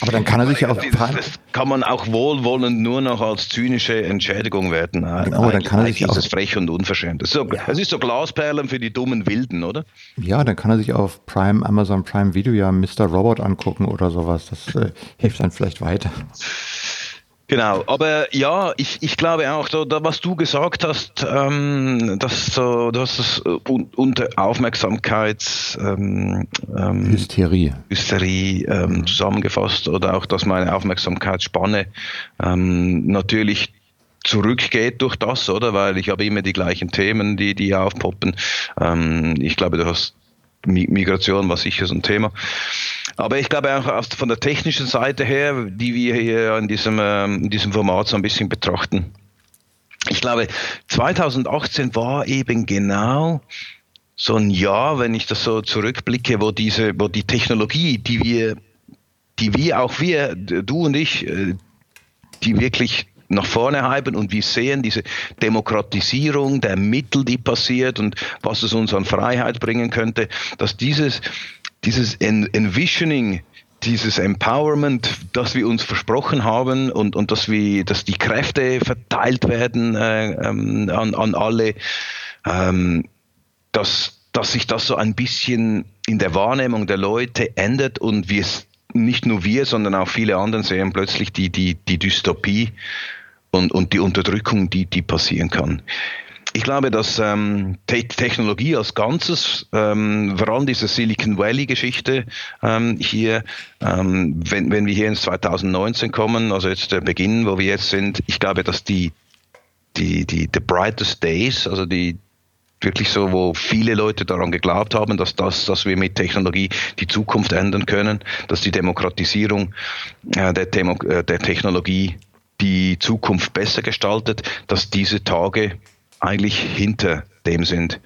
aber dann kann er sich ja auch. Das, das kann man auch wohlwollend nur noch als zynische Entschädigung werten. Genau, dann kann er sich ist es frech und unverschämt. Es ist, so, ja. ist so Glasperlen für die dummen Wilden, oder? Ja, dann kann er sich auf Prime, Amazon Prime Video ja Mr. Robot angucken oder sowas. Das äh, hilft dann vielleicht weiter. Genau, aber ja, ich, ich glaube auch, so, da, was du gesagt hast, ähm, dass so, du hast es äh, unter Aufmerksamkeits ähm, ähm, Hysterie, Hysterie ähm, zusammengefasst oder auch, dass meine Aufmerksamkeitsspanne ähm, natürlich zurückgeht durch das, oder? Weil ich habe immer die gleichen Themen, die, die aufpoppen. Ähm, ich glaube, du hast Migration war sicher so ein Thema. Aber ich glaube auch von der technischen Seite her, die wir hier in diesem, ähm, in diesem Format so ein bisschen betrachten. Ich glaube, 2018 war eben genau so ein Jahr, wenn ich das so zurückblicke, wo diese, wo die Technologie, die wir, die wir, auch wir, du und ich, äh, die wirklich nach vorne halten und wir sehen diese Demokratisierung der Mittel, die passiert und was es uns an Freiheit bringen könnte, dass dieses, dieses Envisioning, dieses Empowerment, das wir uns versprochen haben und, und dass, wir, dass die Kräfte verteilt werden äh, ähm, an, an alle, ähm, dass, dass sich das so ein bisschen in der Wahrnehmung der Leute ändert und wir nicht nur wir, sondern auch viele andere sehen plötzlich die, die, die Dystopie und, und die Unterdrückung, die, die passieren kann. Ich glaube, dass ähm, Te Technologie als Ganzes, ähm, vor allem diese Silicon Valley-Geschichte ähm, hier, ähm, wenn, wenn wir hier ins 2019 kommen, also jetzt der Beginn, wo wir jetzt sind, ich glaube, dass die, die, die the brightest days, also die wirklich so, wo viele Leute daran geglaubt haben, dass das, dass wir mit Technologie die Zukunft ändern können, dass die Demokratisierung äh, der, Demo äh, der Technologie die Zukunft besser gestaltet, dass diese Tage eigentlich hinter dem sind.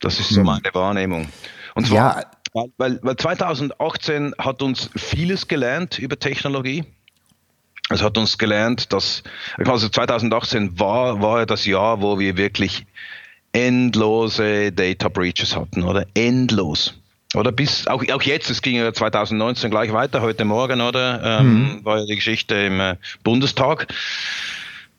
Das ist so hm. meine Wahrnehmung. Und zwar, ja. weil, weil 2018 hat uns vieles gelernt über Technologie. Es hat uns gelernt, dass, also 2018 war, war das Jahr, wo wir wirklich endlose Data Breaches hatten, oder? Endlos. Oder bis, auch, auch jetzt, es ging ja 2019 gleich weiter, heute Morgen, oder? Ähm, mhm. War ja die Geschichte im äh, Bundestag.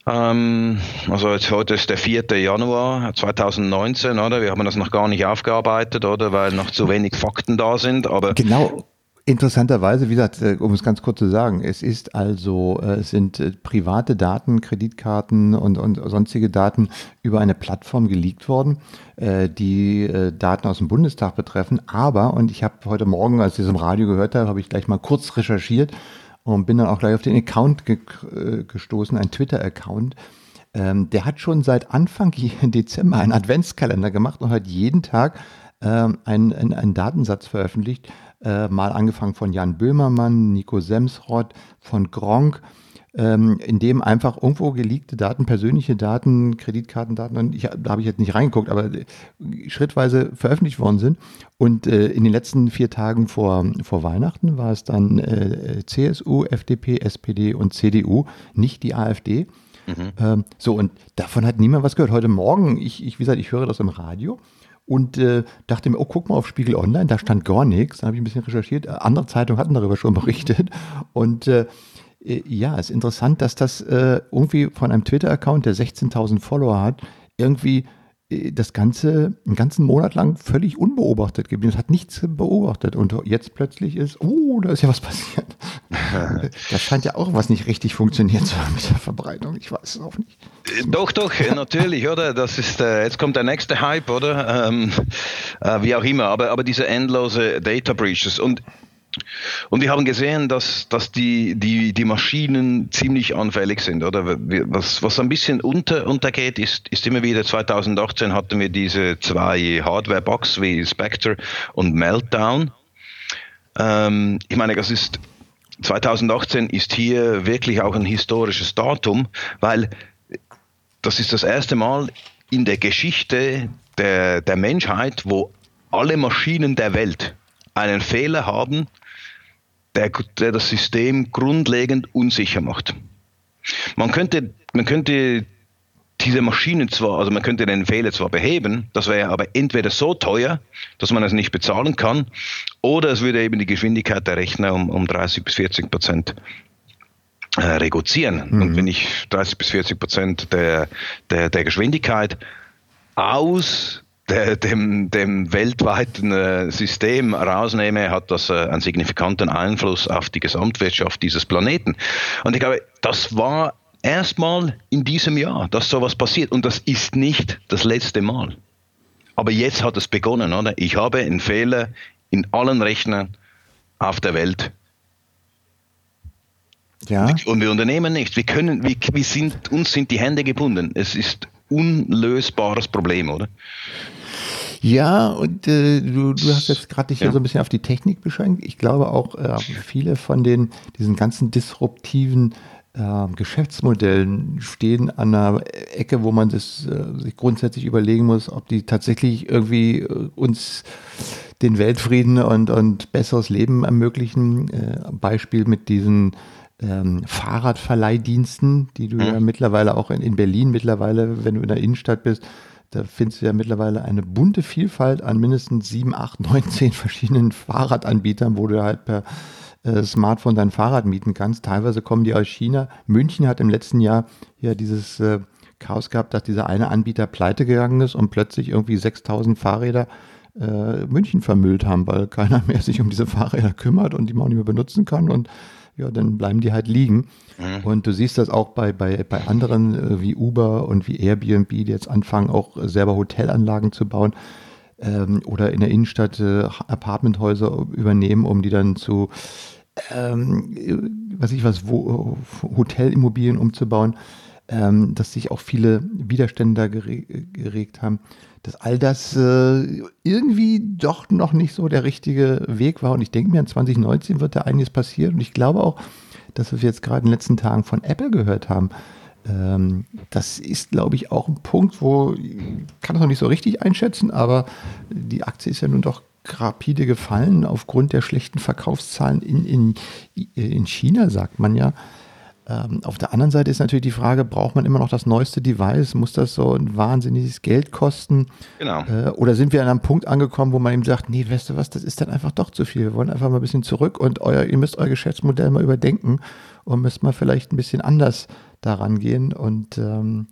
Ähm, also jetzt heute ist der 4. Januar 2019, oder? Wir haben das noch gar nicht aufgearbeitet, oder? Weil noch zu wenig Fakten da sind, aber. Genau. Interessanterweise, wie gesagt, äh, um es ganz kurz zu sagen, es ist also, äh, es sind äh, private Daten, Kreditkarten und, und sonstige Daten über eine Plattform geleakt worden, die Daten aus dem Bundestag betreffen. Aber, und ich habe heute Morgen, als ich es im Radio gehört habe, habe ich gleich mal kurz recherchiert und bin dann auch gleich auf den Account ge gestoßen, ein Twitter-Account. ähm, der hat schon seit Anfang (laughs) Dezember einen Adventskalender gemacht und hat jeden Tag ähm, einen, einen, einen Datensatz veröffentlicht. Äh, mal angefangen von Jan Böhmermann, Nico Semsrott, von Gronk ähm, in dem einfach irgendwo geleakte Daten, persönliche Daten, Kreditkartendaten, und ich, da habe ich jetzt nicht reingeguckt, aber äh, schrittweise veröffentlicht worden sind. Und äh, in den letzten vier Tagen vor, vor Weihnachten war es dann äh, CSU, FDP, SPD und CDU, nicht die AfD. Mhm. Ähm, so, und davon hat niemand was gehört. Heute Morgen, ich, ich wie gesagt, ich höre das im Radio und äh, dachte mir, oh, guck mal auf Spiegel Online, da stand gar nichts. Dann habe ich ein bisschen recherchiert. Andere Zeitungen hatten darüber schon (laughs) berichtet. Und äh, äh, ja, es ist interessant, dass das äh, irgendwie von einem Twitter-Account, der 16.000 Follower hat, irgendwie äh, das Ganze einen ganzen Monat lang völlig unbeobachtet geblieben. Es hat nichts beobachtet und jetzt plötzlich ist, oh, da ist ja was passiert. (laughs) das scheint ja auch was nicht richtig funktioniert zu haben mit der Verbreitung. Ich weiß es auch nicht. Äh, doch, doch, natürlich, oder? Das ist, äh, jetzt kommt der nächste Hype, oder? Ähm, äh, wie auch immer, aber, aber diese endlose Data Breaches und und wir haben gesehen, dass, dass die, die, die Maschinen ziemlich anfällig sind. Oder? Was, was ein bisschen unter, untergeht, ist, ist immer wieder 2018 hatten wir diese zwei Hardware-Bugs wie Spectre und Meltdown. Ähm, ich meine, das ist 2018 ist hier wirklich auch ein historisches Datum, weil das ist das erste Mal in der Geschichte der, der Menschheit, wo alle Maschinen der Welt einen Fehler haben, der, der das System grundlegend unsicher macht. Man könnte, man könnte diese Maschinen zwar, also man könnte den Fehler zwar beheben, das wäre aber entweder so teuer, dass man es nicht bezahlen kann, oder es würde eben die Geschwindigkeit der Rechner um, um 30 bis 40 Prozent äh, reduzieren. Mhm. Und wenn ich 30 bis 40 Prozent der, der, der Geschwindigkeit aus der, dem, dem weltweiten äh, System rausnehme, hat das äh, einen signifikanten Einfluss auf die Gesamtwirtschaft dieses Planeten. Und ich glaube, das war erstmal in diesem Jahr, dass sowas passiert. Und das ist nicht das letzte Mal. Aber jetzt hat es begonnen, oder? Ich habe einen Fehler in allen Rechnern auf der Welt. Ja. Und wir unternehmen nichts. Wir können, wir, wir sind, uns sind die Hände gebunden. Es ist unlösbares Problem, oder? Ja, und äh, du, du hast jetzt gerade dich ja. hier so ein bisschen auf die Technik beschränkt. Ich glaube auch, äh, viele von den diesen ganzen disruptiven äh, Geschäftsmodellen stehen an einer Ecke, wo man das, äh, sich grundsätzlich überlegen muss, ob die tatsächlich irgendwie äh, uns den Weltfrieden und, und besseres Leben ermöglichen. Äh, Beispiel mit diesen ähm, Fahrradverleihdiensten, die du mhm. ja mittlerweile auch in, in Berlin mittlerweile, wenn du in der Innenstadt bist, da findest du ja mittlerweile eine bunte Vielfalt an mindestens sieben, acht, neun, zehn verschiedenen Fahrradanbietern, wo du halt per äh, Smartphone dein Fahrrad mieten kannst. Teilweise kommen die aus China. München hat im letzten Jahr ja dieses äh, Chaos gehabt, dass dieser eine Anbieter pleite gegangen ist und plötzlich irgendwie 6000 Fahrräder äh, München vermüllt haben, weil keiner (laughs) mehr sich um diese Fahrräder kümmert und die man auch nicht mehr benutzen kann und ja, dann bleiben die halt liegen. Mhm. Und du siehst das auch bei, bei, bei anderen äh, wie Uber und wie Airbnb, die jetzt anfangen, auch selber Hotelanlagen zu bauen ähm, oder in der Innenstadt äh, Apartmenthäuser übernehmen, um die dann zu, ähm, was ich was, wo, Hotelimmobilien umzubauen, ähm, dass sich auch viele Widerstände da geregt haben dass all das äh, irgendwie doch noch nicht so der richtige Weg war. Und ich denke mir, in 2019 wird da einiges passieren. Und ich glaube auch, dass wir jetzt gerade in den letzten Tagen von Apple gehört haben. Ähm, das ist, glaube ich, auch ein Punkt, wo ich kann das noch nicht so richtig einschätzen, aber die Aktie ist ja nun doch rapide gefallen aufgrund der schlechten Verkaufszahlen in, in, in China, sagt man ja. Ähm, auf der anderen Seite ist natürlich die Frage, braucht man immer noch das neueste Device? Muss das so ein wahnsinniges Geld kosten? Genau. Äh, oder sind wir an einem Punkt angekommen, wo man eben sagt, nee, weißt du was, das ist dann einfach doch zu viel. Wir wollen einfach mal ein bisschen zurück und euer, ihr müsst euer Geschäftsmodell mal überdenken und müsst mal vielleicht ein bisschen anders daran gehen. Und ähm,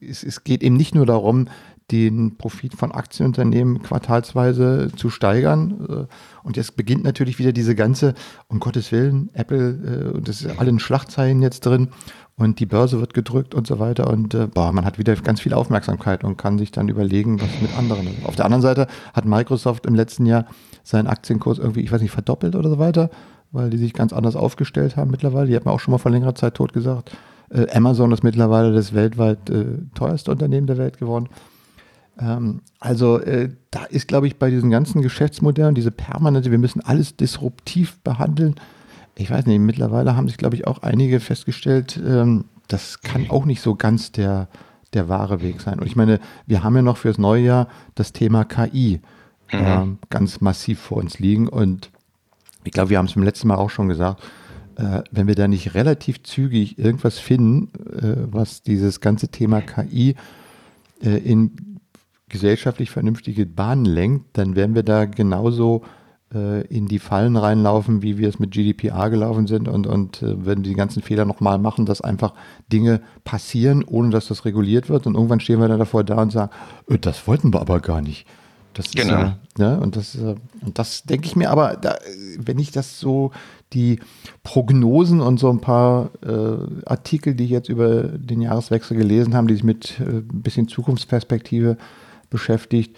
es, es geht eben nicht nur darum, den Profit von Aktienunternehmen quartalsweise zu steigern. Äh, und jetzt beginnt natürlich wieder diese ganze, um Gottes Willen, Apple, äh, und das ist alle in Schlagzeilen jetzt drin und die Börse wird gedrückt und so weiter. Und äh, boah, man hat wieder ganz viel Aufmerksamkeit und kann sich dann überlegen, was mit anderen ist. Auf der anderen Seite hat Microsoft im letzten Jahr seinen Aktienkurs irgendwie, ich weiß nicht, verdoppelt oder so weiter, weil die sich ganz anders aufgestellt haben mittlerweile. Die hat man auch schon mal vor längerer Zeit tot gesagt Amazon ist mittlerweile das weltweit teuerste Unternehmen der Welt geworden. Ähm, also äh, da ist, glaube ich, bei diesen ganzen Geschäftsmodellen, diese permanente, wir müssen alles disruptiv behandeln. Ich weiß nicht, mittlerweile haben sich, glaube ich, auch einige festgestellt, ähm, das kann auch nicht so ganz der, der wahre Weg sein. Und ich meine, wir haben ja noch fürs neue Jahr das Thema KI mhm. äh, ganz massiv vor uns liegen. Und ich glaube, wir haben es beim letzten Mal auch schon gesagt, äh, wenn wir da nicht relativ zügig irgendwas finden, äh, was dieses ganze Thema KI äh, in gesellschaftlich vernünftige Bahnen lenkt, dann werden wir da genauso äh, in die Fallen reinlaufen, wie wir es mit GDPR gelaufen sind und, und äh, wenn die ganzen Fehler nochmal machen, dass einfach Dinge passieren, ohne dass das reguliert wird und irgendwann stehen wir dann davor da und sagen, äh, das wollten wir aber gar nicht. Das genau. Ist, äh, ne? und das, äh, und das denke ich mir aber, da, wenn ich das so, die Prognosen und so ein paar äh, Artikel, die ich jetzt über den Jahreswechsel gelesen habe, die sich mit äh, ein bisschen Zukunftsperspektive beschäftigt,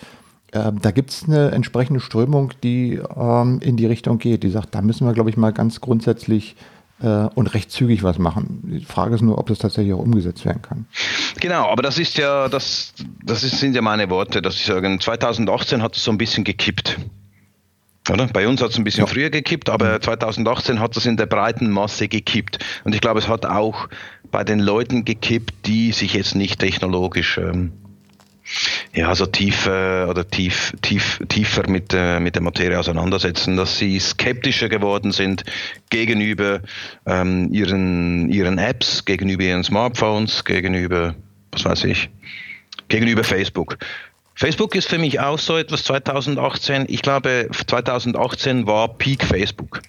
ähm, da gibt es eine entsprechende Strömung, die ähm, in die Richtung geht, die sagt, da müssen wir, glaube ich, mal ganz grundsätzlich äh, und recht zügig was machen. Die Frage ist nur, ob das tatsächlich auch umgesetzt werden kann. Genau, aber das ist ja, das, das ist, sind ja meine Worte, dass ich sage, 2018 hat es so ein bisschen gekippt. Oder? Bei uns hat es ein bisschen ja. früher gekippt, aber 2018 hat es in der breiten Masse gekippt. Und ich glaube, es hat auch bei den Leuten gekippt, die sich jetzt nicht technologisch ähm, ja, so tief oder tief, tief, tiefer mit, äh, mit der Materie auseinandersetzen, dass sie skeptischer geworden sind gegenüber ähm, ihren, ihren Apps, gegenüber ihren Smartphones, gegenüber, was weiß ich, gegenüber Facebook. Facebook ist für mich auch so etwas 2018. Ich glaube, 2018 war Peak Facebook.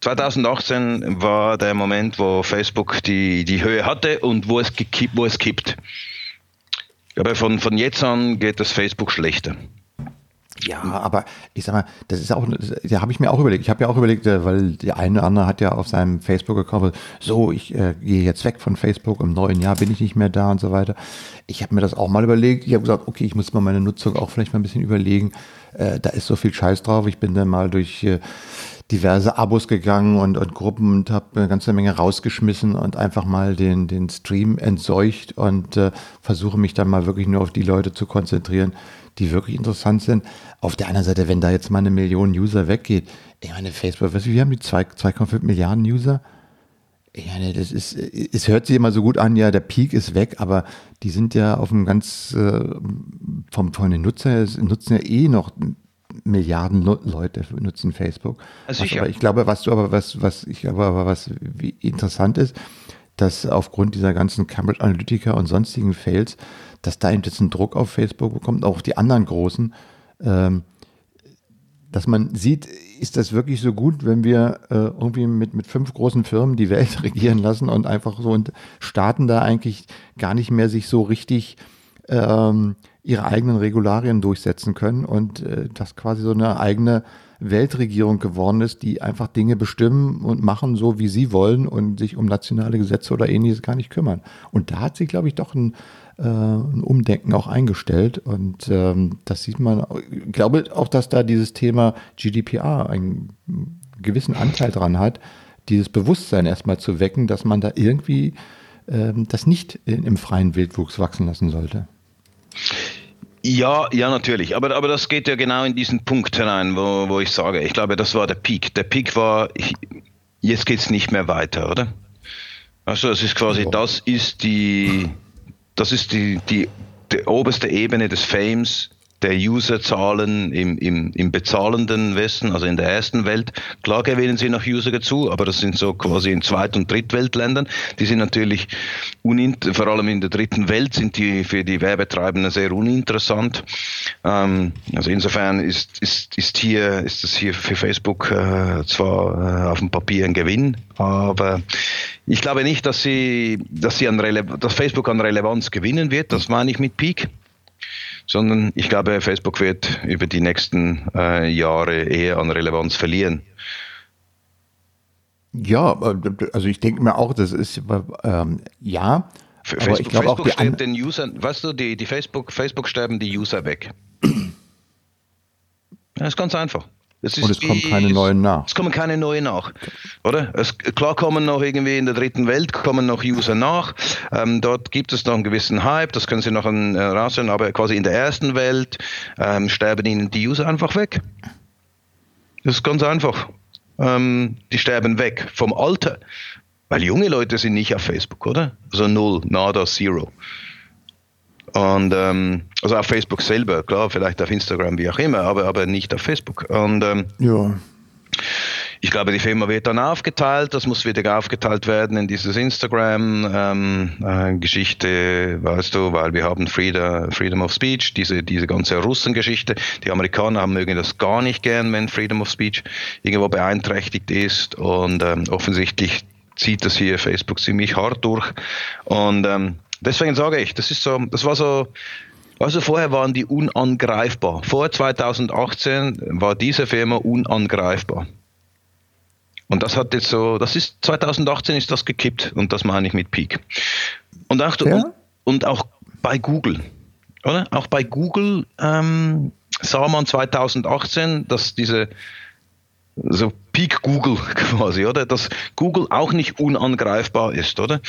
2018 war der Moment, wo Facebook die, die Höhe hatte und wo es, gekippt, wo es kippt. Aber von, von jetzt an geht das Facebook schlechter. Ja, aber ich sag mal, das ist auch, da habe ich mir auch überlegt. Ich habe ja auch überlegt, äh, weil der eine oder andere hat ja auf seinem Facebook-Account so, ich äh, gehe jetzt weg von Facebook, im neuen Jahr bin ich nicht mehr da und so weiter. Ich habe mir das auch mal überlegt. Ich habe gesagt, okay, ich muss mal meine Nutzung auch vielleicht mal ein bisschen überlegen. Äh, da ist so viel Scheiß drauf. Ich bin dann mal durch äh, diverse Abos gegangen und, und Gruppen und habe eine ganze Menge rausgeschmissen und einfach mal den, den Stream entseucht und äh, versuche mich dann mal wirklich nur auf die Leute zu konzentrieren, die wirklich interessant sind. Auf der anderen Seite, wenn da jetzt mal eine Million User weggeht, ich meine, Facebook, was, wir haben die 2,5 Milliarden User. Ich meine, das ist, es hört sich immer so gut an, ja, der Peak ist weg, aber die sind ja auf einem ganz, äh, vom, von den Nutzern, nutzen ja eh noch Milliarden Leute nutzen Facebook. Also was, aber ich glaube, was du aber was was ich aber was wie interessant ist, dass aufgrund dieser ganzen Cambridge Analytica und sonstigen Fails, dass da jetzt ein Druck auf Facebook bekommt, auch die anderen großen, ähm, dass man sieht, ist das wirklich so gut, wenn wir äh, irgendwie mit, mit fünf großen Firmen die Welt (laughs) regieren lassen und einfach so und Staaten da eigentlich gar nicht mehr sich so richtig ähm, ihre eigenen Regularien durchsetzen können und äh, das quasi so eine eigene Weltregierung geworden ist, die einfach Dinge bestimmen und machen so, wie sie wollen und sich um nationale Gesetze oder ähnliches gar nicht kümmern. Und da hat sich, glaube ich, doch ein, äh, ein Umdenken auch eingestellt und ähm, das sieht man, ich glaube auch, dass da dieses Thema GDPR einen gewissen Anteil dran hat, dieses Bewusstsein erstmal zu wecken, dass man da irgendwie das nicht im freien Wildwuchs wachsen lassen sollte. Ja, ja, natürlich. Aber, aber das geht ja genau in diesen Punkt hinein, wo, wo ich sage, ich glaube, das war der Peak. Der Peak war, jetzt geht es nicht mehr weiter, oder? Also das ist quasi, das ist die, das ist die, die, die oberste Ebene des Fames der Userzahlen im, im, im bezahlenden Westen, also in der ersten Welt. Klar gewinnen sie noch User dazu, aber das sind so quasi in Zweit- und Drittweltländern. Die sind natürlich, vor allem in der dritten Welt, sind die für die Werbetreibenden sehr uninteressant. Ähm, also insofern ist, ist, ist, hier, ist das hier für Facebook äh, zwar äh, auf dem Papier ein Gewinn, aber ich glaube nicht, dass, sie, dass, sie an dass Facebook an Relevanz gewinnen wird. Das meine ich mit Peak sondern ich glaube, Facebook wird über die nächsten äh, Jahre eher an Relevanz verlieren. Ja, also ich denke mir auch, das ist ähm, ja. Aber Facebook, ich glaube auch die stirbt den Usern, weißt du, die, die Facebook, Facebook sterben die User weg. (clears throat) das ist ganz einfach. Und es kommen keine neuen nach. Es kommen keine neuen nach, oder? Es, klar kommen noch irgendwie in der dritten Welt kommen noch User nach. Ähm, dort gibt es noch einen gewissen Hype, das können Sie noch äh, raushören, aber quasi in der ersten Welt ähm, sterben Ihnen die User einfach weg. Das ist ganz einfach. Ähm, die sterben weg vom Alter. Weil junge Leute sind nicht auf Facebook, oder? Also null, nada, zero. Und ähm, also auf Facebook selber, klar, vielleicht auf Instagram, wie auch immer, aber, aber nicht auf Facebook. Und ähm, ja. ich glaube, die Firma wird dann aufgeteilt, das muss wieder aufgeteilt werden in dieses Instagram-Geschichte, ähm, äh, weißt du, weil wir haben Freedom, Freedom of Speech, diese, diese ganze Russengeschichte. Die Amerikaner haben mögen das gar nicht gern, wenn Freedom of Speech irgendwo beeinträchtigt ist und ähm, offensichtlich zieht das hier Facebook ziemlich hart durch. Und ähm, deswegen sage ich, das ist so, das war so, also vorher waren die unangreifbar. Vor 2018 war diese Firma unangreifbar. Und das hat jetzt so, das ist 2018 ist das gekippt und das meine ich mit Peak. Und auch, ja? und, und, auch bei Google, oder? Auch bei Google ähm, sah man 2018, dass diese so Peak Google (laughs) quasi, oder? Dass Google auch nicht unangreifbar ist, oder?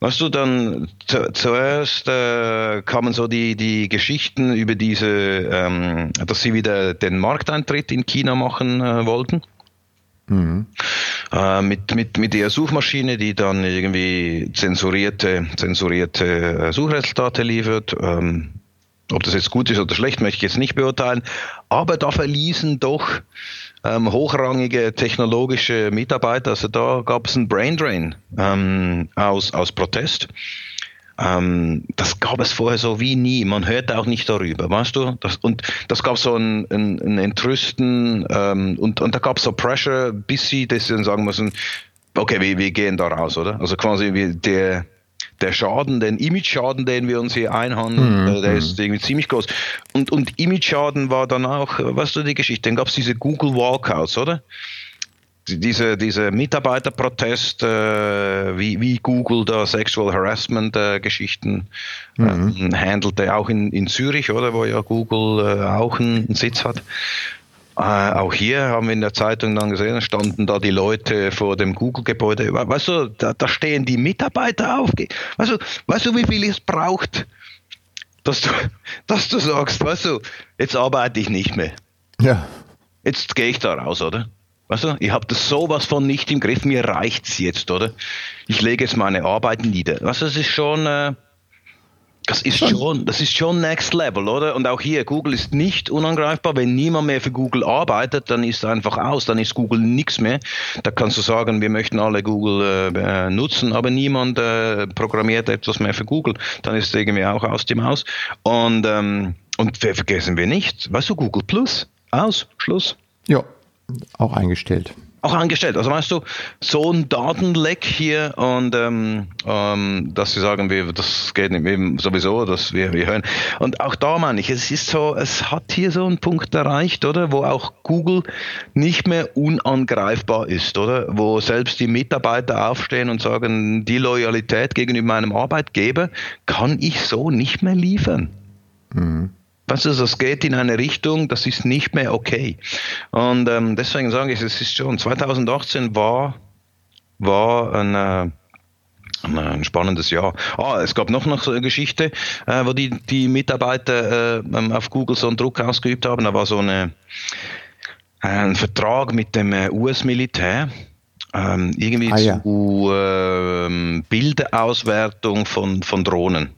Weißt du, dann zuerst äh, kamen so die, die Geschichten über diese, ähm, dass sie wieder den Markteintritt in China machen äh, wollten. Mhm. Äh, mit, mit, mit der Suchmaschine, die dann irgendwie zensurierte, zensurierte äh, Suchresultate liefert. Ähm, ob das jetzt gut ist oder schlecht, möchte ich jetzt nicht beurteilen. Aber da verließen doch ähm, hochrangige technologische Mitarbeiter. Also da gab es einen Braindrain ähm, aus, aus Protest. Ähm, das gab es vorher so wie nie. Man hört auch nicht darüber, weißt du? Das, und das gab so ein, ein, ein Entrüsten ähm, und, und da gab es so Pressure, bis sie das dann sagen müssen, okay, wir, wir gehen da raus, oder? Also quasi wie der, der Schaden, den Image-Schaden, den wir uns hier einhandeln, mhm. Äh, der ist mhm. irgendwie ziemlich groß. Und, und Image-Schaden war dann auch, weißt du, die Geschichte, dann gab es diese Google Walkouts, oder? diese, diese Mitarbeiterprotest, äh, wie, wie Google da Sexual Harassment äh, mhm. äh, handelte, auch in, in Zürich, oder, wo ja Google äh, auch einen Sitz hat. Äh, auch hier haben wir in der Zeitung dann gesehen, standen da die Leute vor dem Google-Gebäude. Weißt du, da, da, stehen die Mitarbeiter auf. Weißt du, weißt du, wie viel es braucht, dass du, (laughs) dass du sagst, weißt du, jetzt arbeite ich nicht mehr. Ja. Jetzt gehe ich da raus, oder? Weißt du, ich habe das sowas von nicht im Griff, mir reicht's jetzt, oder? Ich lege jetzt meine Arbeit nieder. Weißt du, das ist schon, äh, das ist schon, das ist schon Next Level, oder? Und auch hier, Google ist nicht unangreifbar. Wenn niemand mehr für Google arbeitet, dann ist es einfach aus, dann ist Google nichts mehr. Da kannst du sagen, wir möchten alle Google äh, nutzen, aber niemand äh, programmiert etwas mehr für Google. Dann ist es irgendwie auch aus dem Haus. Und, ähm, und vergessen wir nicht, weißt du, Google Plus, aus, Schluss. Ja, auch eingestellt auch angestellt. Also weißt du, so ein Datenleck hier und ähm, ähm, dass sie sagen, wir, das geht nicht mehr sowieso, dass wir, wir hören. Und auch da meine ich, es ist so, es hat hier so einen Punkt erreicht, oder, wo auch Google nicht mehr unangreifbar ist, oder, wo selbst die Mitarbeiter aufstehen und sagen, die Loyalität gegenüber meinem Arbeitgeber kann ich so nicht mehr liefern. Mhm. Weißt du, das geht in eine Richtung, das ist nicht mehr okay. Und ähm, deswegen sage ich, es ist schon, 2018 war, war ein, äh, ein spannendes Jahr. Ah, es gab noch, noch so eine Geschichte, äh, wo die, die Mitarbeiter äh, ähm, auf Google so einen Druck ausgeübt haben. Da war so eine, ein Vertrag mit dem äh, US-Militär. Ähm, irgendwie ah, ja. zu äh, Bilderauswertung von, von Drohnen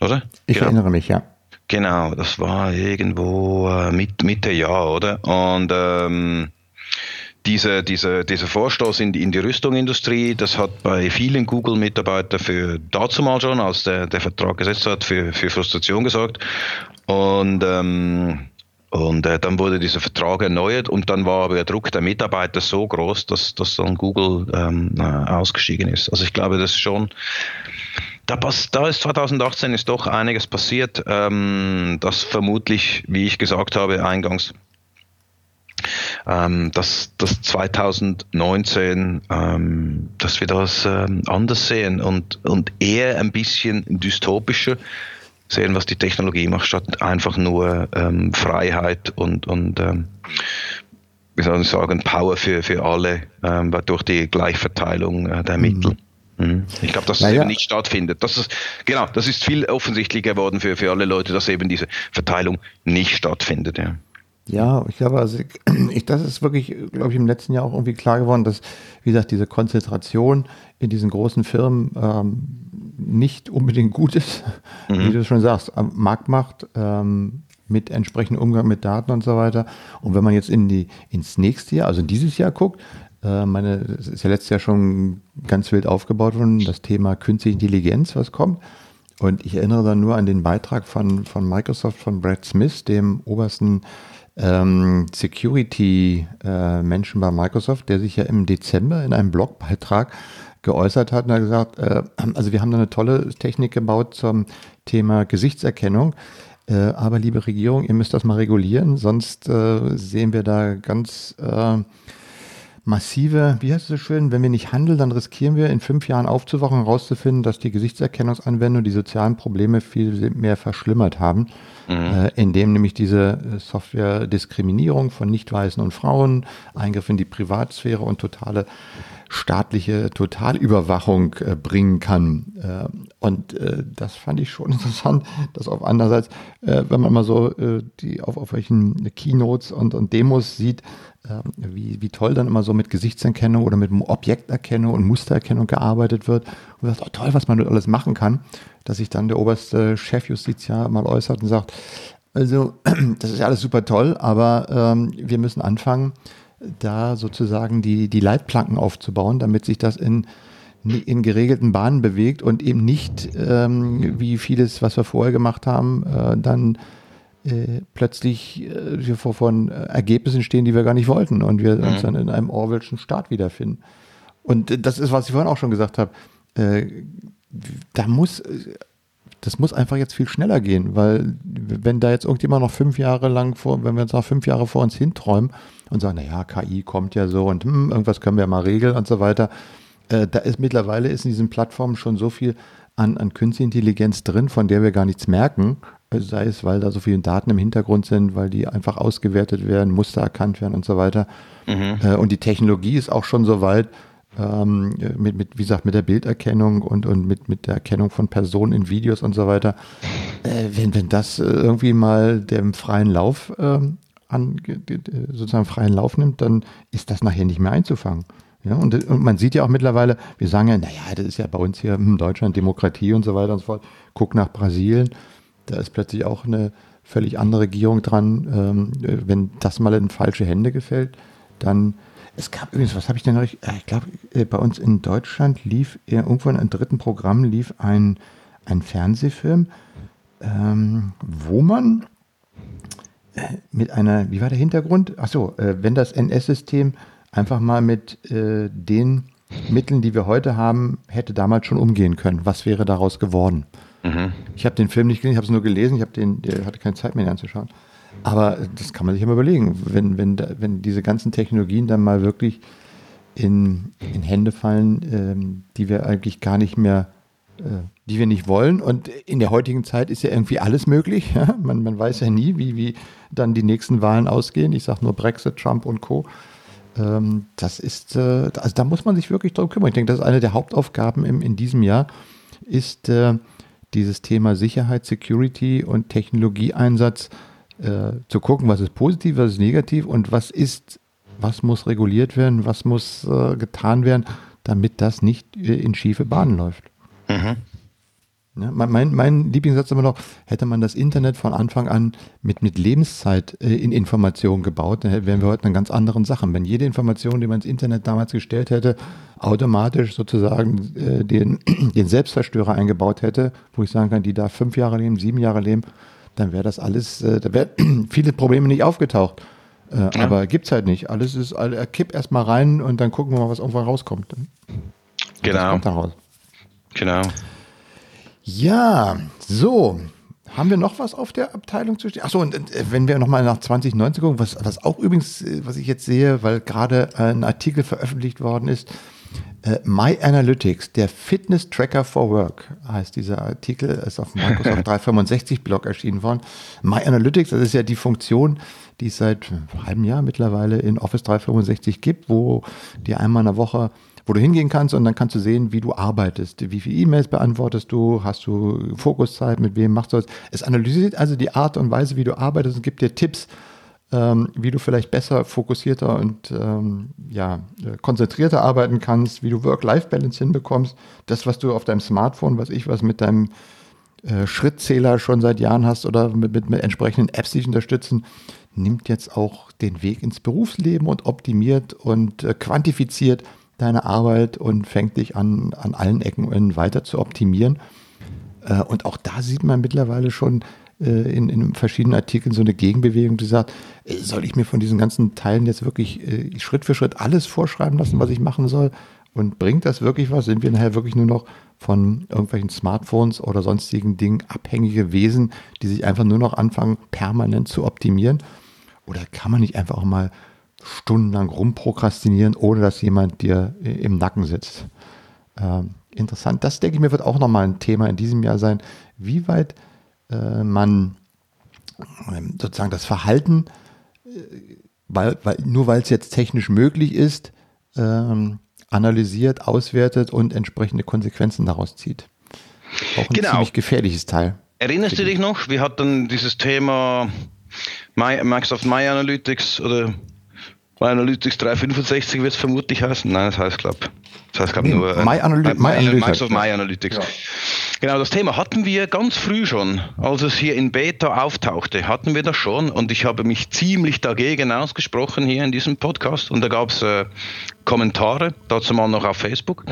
oder? Ich genau. erinnere mich, ja. Genau, das war irgendwo äh, mit, Mitte Jahr, oder? Und ähm, diese, diese, dieser Vorstoß in die, in die Rüstungsindustrie, das hat bei vielen Google-Mitarbeitern für dazu mal schon, als der, der Vertrag gesetzt hat, für, für Frustration gesorgt. Und, ähm, und äh, dann wurde dieser Vertrag erneuert und dann war aber der Druck der Mitarbeiter so groß, dass, dass dann Google ähm, äh, ausgestiegen ist. Also ich glaube, das ist schon da, da ist 2018 ist doch einiges passiert, ähm, das vermutlich, wie ich gesagt habe, eingangs, ähm, dass, dass 2019, ähm, dass wir das ähm, anders sehen und, und eher ein bisschen dystopischer sehen, was die Technologie macht, statt einfach nur ähm, Freiheit und, und ähm, wie soll ich sagen, Power für, für alle ähm, durch die Gleichverteilung äh, der Mittel. Mhm. Mhm. Ich glaube, dass es naja. eben nicht stattfindet. Das ist, genau, das ist viel offensichtlicher geworden für, für alle Leute, dass eben diese Verteilung nicht stattfindet. Ja. Ja, ich glaube, also (clears throat) ich, das ist wirklich, glaube ich, im letzten Jahr auch irgendwie klar geworden, dass, wie gesagt, diese Konzentration in diesen großen Firmen ähm, nicht unbedingt gut ist, mhm. wie du schon sagst, Marktmacht ähm, mit entsprechendem Umgang mit Daten und so weiter. Und wenn man jetzt in die, ins nächste Jahr, also dieses Jahr guckt, meine, es ist ja letztes Jahr schon ganz wild aufgebaut worden, das Thema künstliche Intelligenz, was kommt. Und ich erinnere dann nur an den Beitrag von, von Microsoft, von Brad Smith, dem obersten ähm, Security-Menschen äh, bei Microsoft, der sich ja im Dezember in einem Blogbeitrag geäußert hat und hat gesagt, äh, also wir haben da eine tolle Technik gebaut zum Thema Gesichtserkennung. Äh, aber liebe Regierung, ihr müsst das mal regulieren, sonst äh, sehen wir da ganz äh, massive, wie heißt es so schön, wenn wir nicht handeln, dann riskieren wir in fünf Jahren aufzuwachen und herauszufinden, dass die Gesichtserkennungsanwendung die sozialen Probleme viel mehr verschlimmert haben, mhm. äh, indem nämlich diese äh, Software Diskriminierung von Nicht-Weißen und Frauen, Eingriff in die Privatsphäre und totale staatliche Totalüberwachung äh, bringen kann. Äh, und äh, das fand ich schon (laughs) interessant, dass auf andererseits, äh, wenn man mal so die auf, auf welchen Keynotes und, und Demos sieht, wie, wie toll dann immer so mit Gesichtserkennung oder mit Objekterkennung und Mustererkennung gearbeitet wird. Und sagt, oh, toll, was man dort alles machen kann, dass sich dann der oberste Chefjustiziar mal äußert und sagt, also (clears throat) das ist ja alles super toll, aber ähm, wir müssen anfangen, da sozusagen die, die Leitplanken aufzubauen, damit sich das in, in geregelten Bahnen bewegt und eben nicht, ähm, wie vieles, was wir vorher gemacht haben, äh, dann äh, plötzlich äh, vor, von Ergebnissen stehen, die wir gar nicht wollten und wir mhm. uns dann in einem Orwellschen Staat wiederfinden. Und das ist, was ich vorhin auch schon gesagt habe. Äh, da muss das muss einfach jetzt viel schneller gehen, weil wenn da jetzt irgendjemand noch fünf Jahre lang vor, wenn wir uns noch fünf Jahre vor uns hinträumen und sagen, naja, KI kommt ja so und hm, irgendwas können wir mal regeln und so weiter, äh, da ist mittlerweile ist in diesen Plattformen schon so viel an, an künstliche Intelligenz drin, von der wir gar nichts merken, sei es, weil da so viele Daten im Hintergrund sind, weil die einfach ausgewertet werden, Muster erkannt werden und so weiter. Mhm. Äh, und die Technologie ist auch schon so weit, ähm, mit, mit, wie gesagt, mit der Bilderkennung und, und mit, mit der Erkennung von Personen in Videos und so weiter. Äh, wenn, wenn das äh, irgendwie mal dem freien Lauf ähm, an, sozusagen freien Lauf nimmt, dann ist das nachher nicht mehr einzufangen. Ja, und, und man sieht ja auch mittlerweile, wir sagen ja, naja, das ist ja bei uns hier in Deutschland Demokratie und so weiter und so fort. Guck nach Brasilien, da ist plötzlich auch eine völlig andere Regierung dran. Ähm, wenn das mal in falsche Hände gefällt, dann es gab übrigens, was habe ich denn noch? Ich glaube, äh, bei uns in Deutschland lief irgendwo in einem dritten Programm lief ein, ein Fernsehfilm, ähm, wo man äh, mit einer, wie war der Hintergrund? Achso, äh, wenn das NS-System einfach mal mit äh, den Mitteln, die wir heute haben, hätte damals schon umgehen können. Was wäre daraus geworden? Mhm. Ich habe den Film nicht gesehen, ich habe es nur gelesen, ich den, hatte keine Zeit mehr anzuschauen. Aber das kann man sich immer überlegen, wenn, wenn, wenn diese ganzen Technologien dann mal wirklich in, in Hände fallen, ähm, die wir eigentlich gar nicht mehr, äh, die wir nicht wollen. Und in der heutigen Zeit ist ja irgendwie alles möglich. Ja? Man, man weiß ja nie, wie, wie dann die nächsten Wahlen ausgehen. Ich sage nur Brexit, Trump und Co. Ähm, das ist, äh, also da muss man sich wirklich darum kümmern. Ich denke, das ist eine der Hauptaufgaben im, in diesem Jahr, ist äh, dieses Thema Sicherheit, Security und Technologieeinsatz äh, zu gucken, was ist positiv, was ist negativ und was ist, was muss reguliert werden, was muss äh, getan werden, damit das nicht äh, in schiefe Bahnen läuft. Mhm. Ja, mein, mein Lieblingssatz ist immer noch, hätte man das Internet von Anfang an mit, mit Lebenszeit äh, in Informationen gebaut, dann wären wir heute in ganz anderen Sachen. Wenn jede Information, die man ins Internet damals gestellt hätte, automatisch sozusagen äh, den, (clears throat) den Selbstverstörer eingebaut hätte, wo ich sagen kann, die darf fünf Jahre leben, sieben Jahre leben, dann wäre das alles, äh, da wären (clears throat) viele Probleme nicht aufgetaucht. Äh, ja. Aber es halt nicht. Alles ist, all, kipp erstmal rein und dann gucken wir mal, was irgendwann rauskommt. Genau. daraus. Genau. Ja, so. Haben wir noch was auf der Abteilung zu stehen? Achso, und äh, wenn wir nochmal nach 2019 gucken, was, was auch übrigens, äh, was ich jetzt sehe, weil gerade ein Artikel veröffentlicht worden ist, Äh, My Analytics, der Fitness Tracker for Work, heißt dieser Artikel, ist auf dem Microsoft (laughs) 365 Blog erschienen worden. My Analytics, das ist ja die Funktion, die es seit einem halben Jahr mittlerweile in Office 365 gibt, wo dir einmal in der Woche wo du hingehen kannst und dann kannst du sehen, wie du arbeitest. Wie viele E-Mails beantwortest du? Hast du Fokuszeit? Mit wem machst du das? Es analysiert also die Art und Weise, wie du arbeitest und gibt dir Tipps, ähm, wie du vielleicht besser, fokussierter und ähm, ja, äh, konzentrierter arbeiten kannst, wie du Work-Life-Balance hinbekommst. Das, was du auf deinem Smartphone, was ich was mit deinem äh, Schrittzähler schon seit Jahren hast oder mit, mit, mit entsprechenden Apps, die dich unterstützen, nimmt jetzt auch den Weg ins Berufsleben und optimiert und äh, quantifiziert deine Arbeit und fängt dich an, an allen Ecken weiter zu optimieren. Äh, und auch da sieht man mittlerweile schon, äh, in, in verschiedenen Artikeln so eine Gegenbewegung, die sagt, äh, soll ich mir von diesen ganzen Teilen jetzt wirklich Schritt für Schritt alles vorschreiben lassen, was ich machen soll? Und bringt das wirklich was? Sind wir nachher wirklich nur noch von irgendwelchen Smartphones oder sonstigen Dingen abhängige Wesen, die sich einfach nur noch anfangen, permanent zu optimieren? Oder kann man nicht einfach auch mal stundenlang rumprokrastinieren, ohne dass jemand dir im Nacken sitzt? Ähm, interessant. Das, denke ich mir, wird auch nochmal ein Thema in diesem Jahr sein. Wie weit äh, man ähm, sozusagen das Verhalten, äh, weil, weil, nur weil es jetzt technisch möglich ist, ähm, analysiert, auswertet und entsprechende Konsequenzen daraus zieht. Auch ein genau. ziemlich gefährliches Teil. Erinnerst du dich noch? Wir hatten dieses Thema My, Microsoft My Analytics oder My Analytics 365 wird es vermutlich heißen. Nein, das heißt, glaube das heißt, glaube nee, nur äh, My, Analy My, My, Microsoft My Analytics. Ja. Genau, das Thema hatten wir ganz früh schon, als es hier in Beta auftauchte, hatten wir das schon? Und ich habe mich ziemlich dagegen ausgesprochen hier in diesem Podcast. Und da gab es äh, Kommentare, dazu mal noch auf Facebook,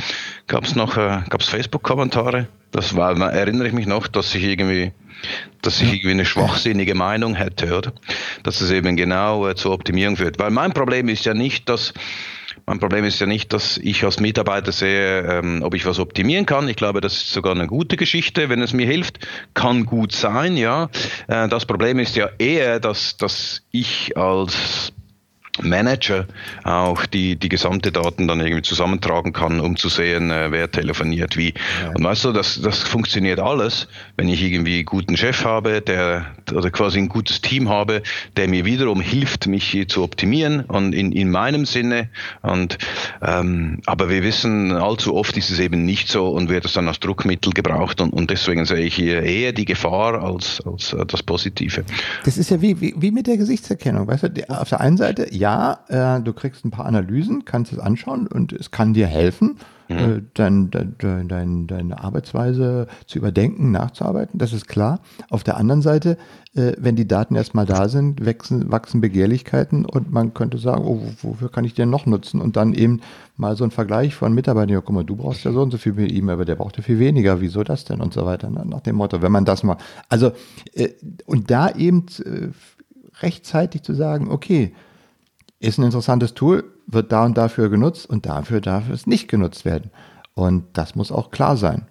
gab es noch äh, gab's Facebook-Kommentare, das war, erinnere ich mich noch, dass ich irgendwie dass ich irgendwie eine schwachsinnige Meinung hätte, oder? Dass es eben genau äh, zur Optimierung führt. Weil mein Problem ist ja nicht, dass mein Problem ist ja nicht, dass ich als Mitarbeiter sehe, ähm, ob ich was optimieren kann. Ich glaube, das ist sogar eine gute Geschichte, wenn es mir hilft. Kann gut sein, ja. Äh, das Problem ist ja eher, dass, dass ich als Manager auch die, die gesamte Daten dann irgendwie zusammentragen kann, um zu sehen, äh, wer telefoniert wie. Ja. Und weißt du, das, das funktioniert alles, wenn ich irgendwie einen guten Chef habe, der oder quasi ein gutes Team habe, der mir wiederum hilft, mich hier zu optimieren und in, in meinem Sinne. Und ähm, aber wir wissen, allzu oft ist es eben nicht so und wird es dann als Druckmittel gebraucht und, und deswegen sehe ich hier eher die Gefahr als, als äh, das Positive. Das ist ja wie, wie, wie mit der Gesichtserkennung. Weißt du, auf der einen Seite, ja, ja, äh, du kriegst ein paar Analysen, kannst es anschauen und es kann dir helfen, mhm. äh, dein, dein, dein, deine Arbeitsweise zu überdenken, nachzuarbeiten, das ist klar. Auf der anderen Seite, äh, wenn die Daten erstmal da sind, wachsen, wachsen Begehrlichkeiten und man könnte sagen, oh, wofür kann ich den noch nutzen? Und dann eben mal so ein Vergleich von Mitarbeitern, ja, guck mal, du brauchst ja so und so viel mit ihm, aber der braucht ja viel weniger, wieso das denn? Und so weiter, ne? nach dem Motto, wenn man das mal, also, äh, und da eben äh, rechtzeitig zu sagen, okay, ist ein interessantes Tool, wird da und dafür genutzt und dafür darf es nicht genutzt werden. Und das muss auch klar sein.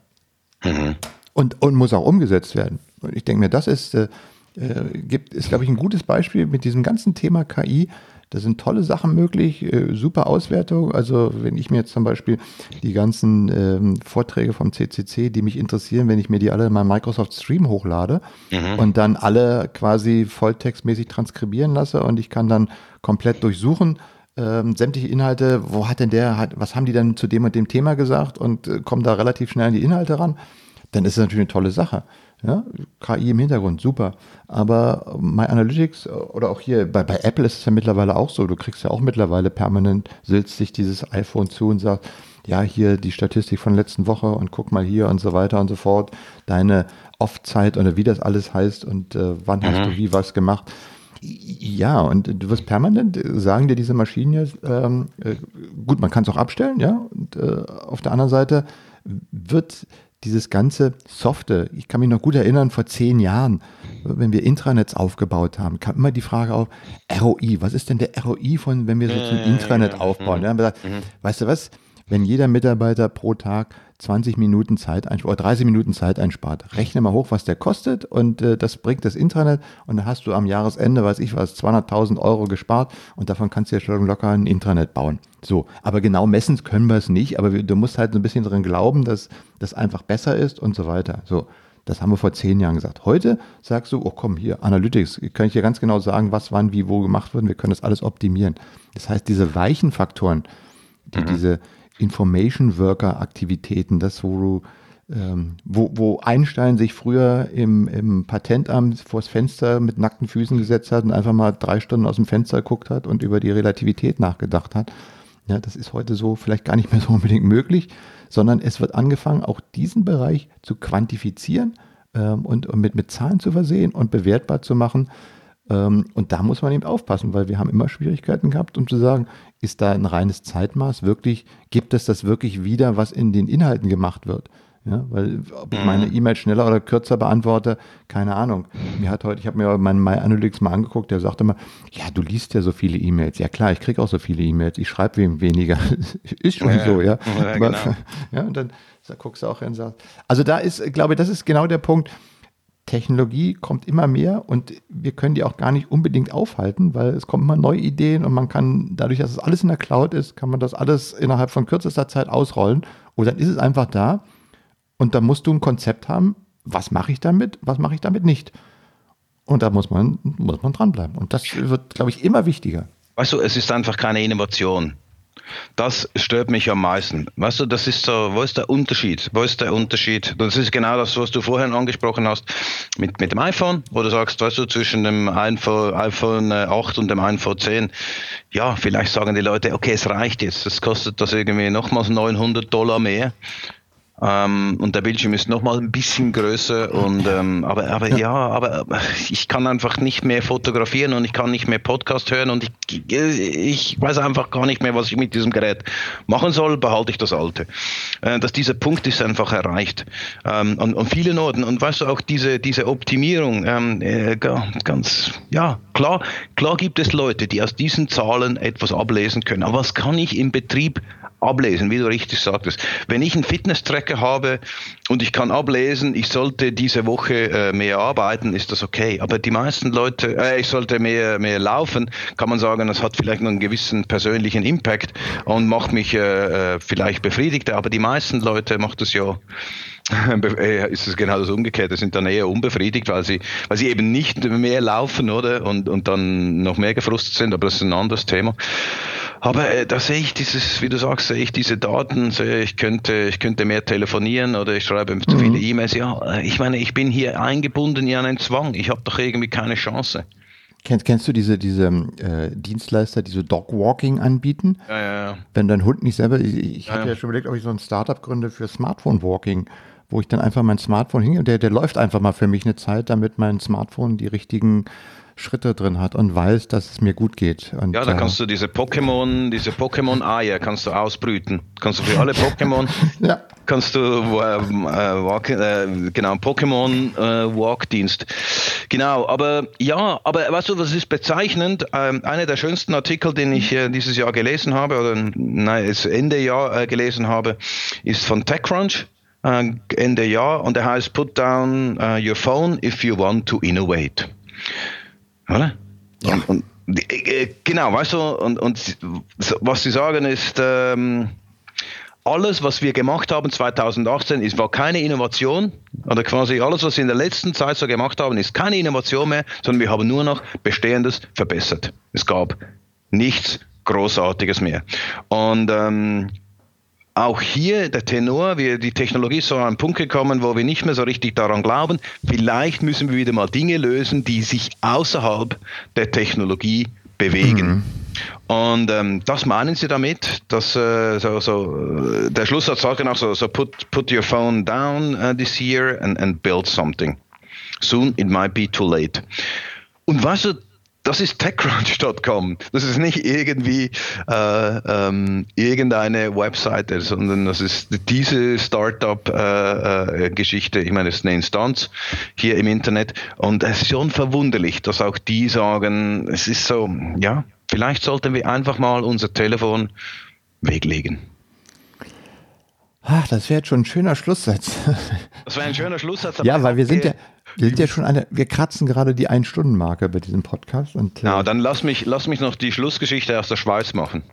Mhm. Und, und muss auch umgesetzt werden. Und ich denke mir, das ist, äh, äh gibt, ist, glaube ich, ein gutes Beispiel mit diesem ganzen Thema KI. Da sind tolle Sachen möglich, äh, super Auswertung. Also wenn ich mir jetzt zum Beispiel die ganzen ähm, Vorträge vom CCC, die mich interessieren, wenn ich mir die alle in meinem Microsoft Stream hochlade mhm. und dann alle quasi volltextmäßig transkribieren lasse und ich kann dann komplett durchsuchen, ähm, sämtliche Inhalte, wo hat denn der, hat, was haben die denn zu dem und dem Thema gesagt und äh, kommen da relativ schnell an die Inhalte ran, dann ist das natürlich eine tolle Sache. Ja, KI im Hintergrund, super. Aber My Analytics äh, oder auch hier bei, bei Apple ist es ja mittlerweile auch so. Du kriegst ja auch mittlerweile permanent, sitzt sich dieses iPhone zu und sagt, ja, hier die Statistik von letzten Woche und guck mal hier und so weiter und so fort. Deine Off-Zeit oder wie das alles heißt und äh, wann mhm. hast du mhm. wie was gemacht. Ja, und du wirst permanent, äh, sagen dir diese Maschinen jetzt, ähm, äh, gut, man kann es auch abstellen, ja. Und äh, auf der anderen Seite wird dieses ganze Softe, ich kann mich noch gut erinnern, vor zehn Jahren, wenn wir Intranets aufgebaut haben, kam immer die Frage auf, ROI, was ist denn der ROI von, wenn wir so ein Intranet aufbauen? Ja, gesagt, mhm. weißt du was, wenn jeder Mitarbeiter pro Tag 20 Minuten Zeit einspart, oder 30 Minuten Zeit einspart. Rechne mal hoch, was der kostet und äh, das bringt das Internet und dann hast du am Jahresende, weiß ich was, 200.000 Euro gespart und davon kannst du ja schon locker ein Intranet bauen. So, aber genau messen können wir es nicht, aber du musst halt so ein bisschen dran glauben, dass das einfach besser ist und so weiter. So, das haben wir vor zehn Jahren gesagt. Heute sagst du, oh komm, hier, Analytics, kann ich dir ganz genau sagen, was wann, wie, wo gemacht wird. Wir können das alles optimieren. Das heißt, diese weichen Faktoren, die mhm. diese Information Worker Aktivitäten, das, wo ähm, wo, wo Einstein sich früher im, im Patentamt vors Fenster mit nackten Füßen gesetzt hat und einfach mal drei Stunden aus dem Fenster geguckt hat und über die Relativität nachgedacht hat. Ja, das ist heute so vielleicht gar nicht mehr so unbedingt möglich, sondern es wird angefangen, auch diesen Bereich zu quantifizieren ähm, und, und mit, mit Zahlen zu versehen und bewertbar zu machen. Ähm, und da muss man eben aufpassen, weil wir haben immer Schwierigkeiten gehabt, um zu sagen, ist da ein reines Zeitmaß wirklich, gibt es das wirklich wieder, was in den Inhalten gemacht wird? Ja, weil ob ich meine mhm. E-Mail schneller oder kürzer beantworte, keine Ahnung. Mir hat heute, ich habe mir meinen MyAnalytics mal angeguckt, der sagte immer, ja, du liest ja so viele E-Mails. Ja klar, ich kriege auch so viele E-Mails. Ich schreibe wem weniger. (laughs) ist schon ja, so, ja. Ja, Aber, genau. (laughs) ja, und dann da guckst du auch hin und sagst. Also da ist, glaube ich, das ist genau der Punkt. Technologie kommt immer mehr und wir können die auch gar nicht unbedingt aufhalten, weil es kommen immer neue Ideen und man kann, dadurch, dass es alles in der Cloud ist, kann man das alles innerhalb von kürzester Zeit ausrollen und dann ist es einfach da und da musst du ein Konzept haben, was mache ich damit, was mache ich damit nicht. Und da muss man, muss man dranbleiben. Und das wird, glaube ich, immer wichtiger. Weißt du, es ist einfach keine Innovation. Das stört mich am meisten. Weißt du, das ist so, wo ist der Unterschied? Wo ist der Unterschied? Das ist genau das, was du vorhin angesprochen hast mit, mit dem iPhone, wo du sagst, weißt du, zwischen dem iPhone, iPhone 8 und dem iPhone 10, ja, vielleicht sagen die Leute, okay, es reicht jetzt, es kostet das irgendwie nochmals 900 Dollar mehr. Ähm, und der Bildschirm ist nochmal ein bisschen größer und ähm, aber, aber ja. ja. aber ich kann einfach nicht mehr fotografieren und ich kann nicht mehr Podcast hören und ich, ich weiß einfach gar nicht mehr, was ich mit diesem Gerät machen soll, behalte ich das alte. Äh, dass dieser Punkt ist einfach erreicht. Ähm, an, an vielen Orten. Und weißt du, auch diese, diese Optimierung, ähm, äh, ganz, ja, klar, klar gibt es Leute, die aus diesen Zahlen etwas ablesen können. Aber was kann ich im Betrieb ablesen, wie du richtig sagtest. Wenn ich einen Fitness-Tracker habe und ich kann ablesen, ich sollte diese Woche äh, mehr arbeiten, ist das okay. Aber die meisten Leute, äh, ich sollte mehr, mehr laufen, kann man sagen, das hat vielleicht noch einen gewissen persönlichen Impact und macht mich äh, äh vielleicht befriedigter. Aber die meisten Leute macht das ja (laughs) ist es genau das Umgekehrte, sind dann eher unbefriedigt, weil sie, weil sie eben nicht mehr laufen, oder? Und, und dann noch mehr gefrustet sind, aber das ist ein anderes Thema. Aber äh, da sehe ich dieses, wie du sagst, sehe ich diese Daten, sehe ich könnte, ich könnte mehr telefonieren oder ich schreibe mhm. zu viele E-Mails. Ja, äh, ich meine, ich bin hier eingebunden in einen Zwang. Ich habe doch irgendwie keine Chance. Kennst, kennst du diese, diese äh, Dienstleister, die so Dogwalking anbieten? Ja, ja, ja. Wenn dein Hund nicht selber, ich, ich ja, hatte ja schon überlegt, ob ich so ein Startup gründe für Smartphone-Walking, wo ich dann einfach mein Smartphone hingehe und der, der läuft einfach mal für mich eine Zeit, damit mein Smartphone die richtigen Schritte drin hat und weiß, dass es mir gut geht. Und, ja, da äh, kannst du diese Pokémon, diese Pokémon-Eier kannst du ausbrüten. Kannst du für alle Pokémon, (laughs) ja. kannst du ähm, äh, walk, äh, genau, Pokémon äh, Walk-Dienst. Genau, aber ja, aber weißt du, was ist bezeichnend? Ähm, einer der schönsten Artikel, den ich äh, dieses Jahr gelesen habe, oder nein, Ende Jahr äh, gelesen habe, ist von TechCrunch. Ende Jahr und der heißt Put down your phone if you want to innovate. Oder? Ja. Und, und, äh, genau, weißt du, und, und was sie sagen ist, ähm, alles, was wir gemacht haben 2018, ist, war keine Innovation. Oder quasi alles, was wir in der letzten Zeit so gemacht haben, ist keine Innovation mehr, sondern wir haben nur noch Bestehendes verbessert. Es gab nichts Großartiges mehr. Und ähm, auch hier der Tenor, wir, die Technologie ist so an einen Punkt gekommen, wo wir nicht mehr so richtig daran glauben. Vielleicht müssen wir wieder mal Dinge lösen, die sich außerhalb der Technologie bewegen. Mhm. Und ähm, das meinen sie damit, dass äh, so, so, äh, der Schlusssatz sagt genau so, so put, put your phone down uh, this year and, and build something. Soon it might be too late. Und weißt du, das ist TechCrunch.com. Das ist nicht irgendwie äh, ähm, irgendeine Webseite, sondern das ist diese Startup-Geschichte. Äh, äh, ich meine, es ist eine Instanz hier im Internet und es ist schon verwunderlich, dass auch die sagen, es ist so, ja, vielleicht sollten wir einfach mal unser Telefon weglegen. Ach, das wäre jetzt schon ein schöner Schlusssatz. Das wäre ein schöner Schlusssatz. ja, weil wir sind ja, wir sind ja schon eine, wir kratzen gerade die Ein-Stunden-Marke bei diesem Podcast. Und, äh, Na, dann lass mich, lass mich noch die Schlussgeschichte aus der Schweiz machen.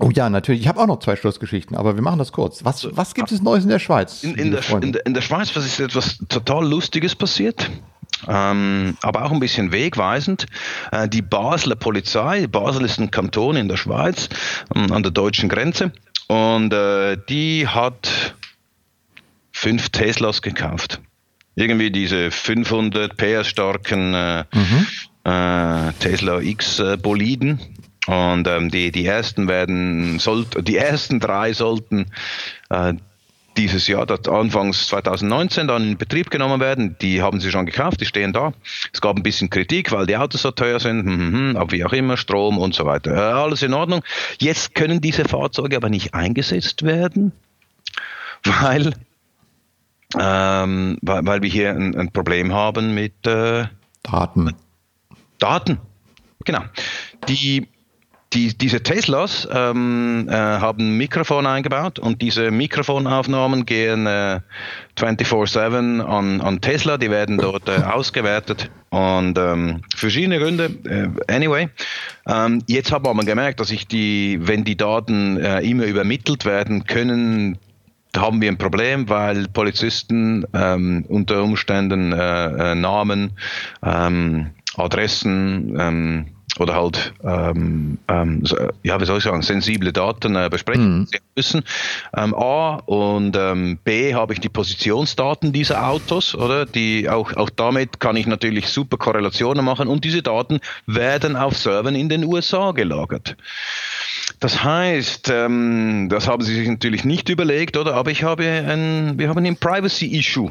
Oh ja, natürlich. Ich habe auch noch zwei Schlussgeschichten, aber wir machen das kurz. Was, was gibt es Neues in der Schweiz? In, in, der, in, der, in der Schweiz was ist etwas total Lustiges passiert. Ähm, aber auch ein bisschen wegweisend. Äh, die Basler Polizei, Basel ist ein Kanton in der Schweiz, ähm, an der deutschen Grenze, und äh, die hat fünf Teslas gekauft. Irgendwie diese 500 PS starken äh, mhm. Äh, Tesla X äh, Boliden. Und ähm, die, die ersten werden, sollt, die ersten drei sollten äh, dieses Jahr, das anfangs 2019 dann in Betrieb genommen werden. Die haben sie schon gekauft, die stehen da. Es gab ein bisschen Kritik, weil die Autos so teuer sind, hm, hm, hm, aber wie auch immer, Strom und so weiter. Äh, alles in Ordnung. Jetzt können diese Fahrzeuge aber nicht eingesetzt werden, (laughs) weil, ähm, weil, weil wir hier ein, ein Problem haben mit äh, Daten. Daten. Genau. Die die, diese Teslas ähm, äh, haben ein Mikrofon eingebaut und diese Mikrofonaufnahmen gehen äh, 24-7 an, an Tesla, die werden dort äh, ausgewertet und ähm, verschiedene Gründe. Äh, anyway, ähm, jetzt haben wir gemerkt, dass ich die, wenn die Daten äh, immer übermittelt werden können, haben wir ein Problem, weil Polizisten ähm, unter Umständen äh, Namen, ähm, Adressen, ähm, oder halt, ähm, ähm, ja, wie soll ich sagen, sensible Daten äh, besprechen mhm. müssen. Ähm, A und ähm, B habe ich die Positionsdaten dieser Autos, oder? Die auch, auch damit kann ich natürlich super Korrelationen machen und diese Daten werden auf Servern in den USA gelagert. Das heißt, ähm, das haben sie sich natürlich nicht überlegt, oder? Aber ich habe ein, wir haben ein Privacy-Issue.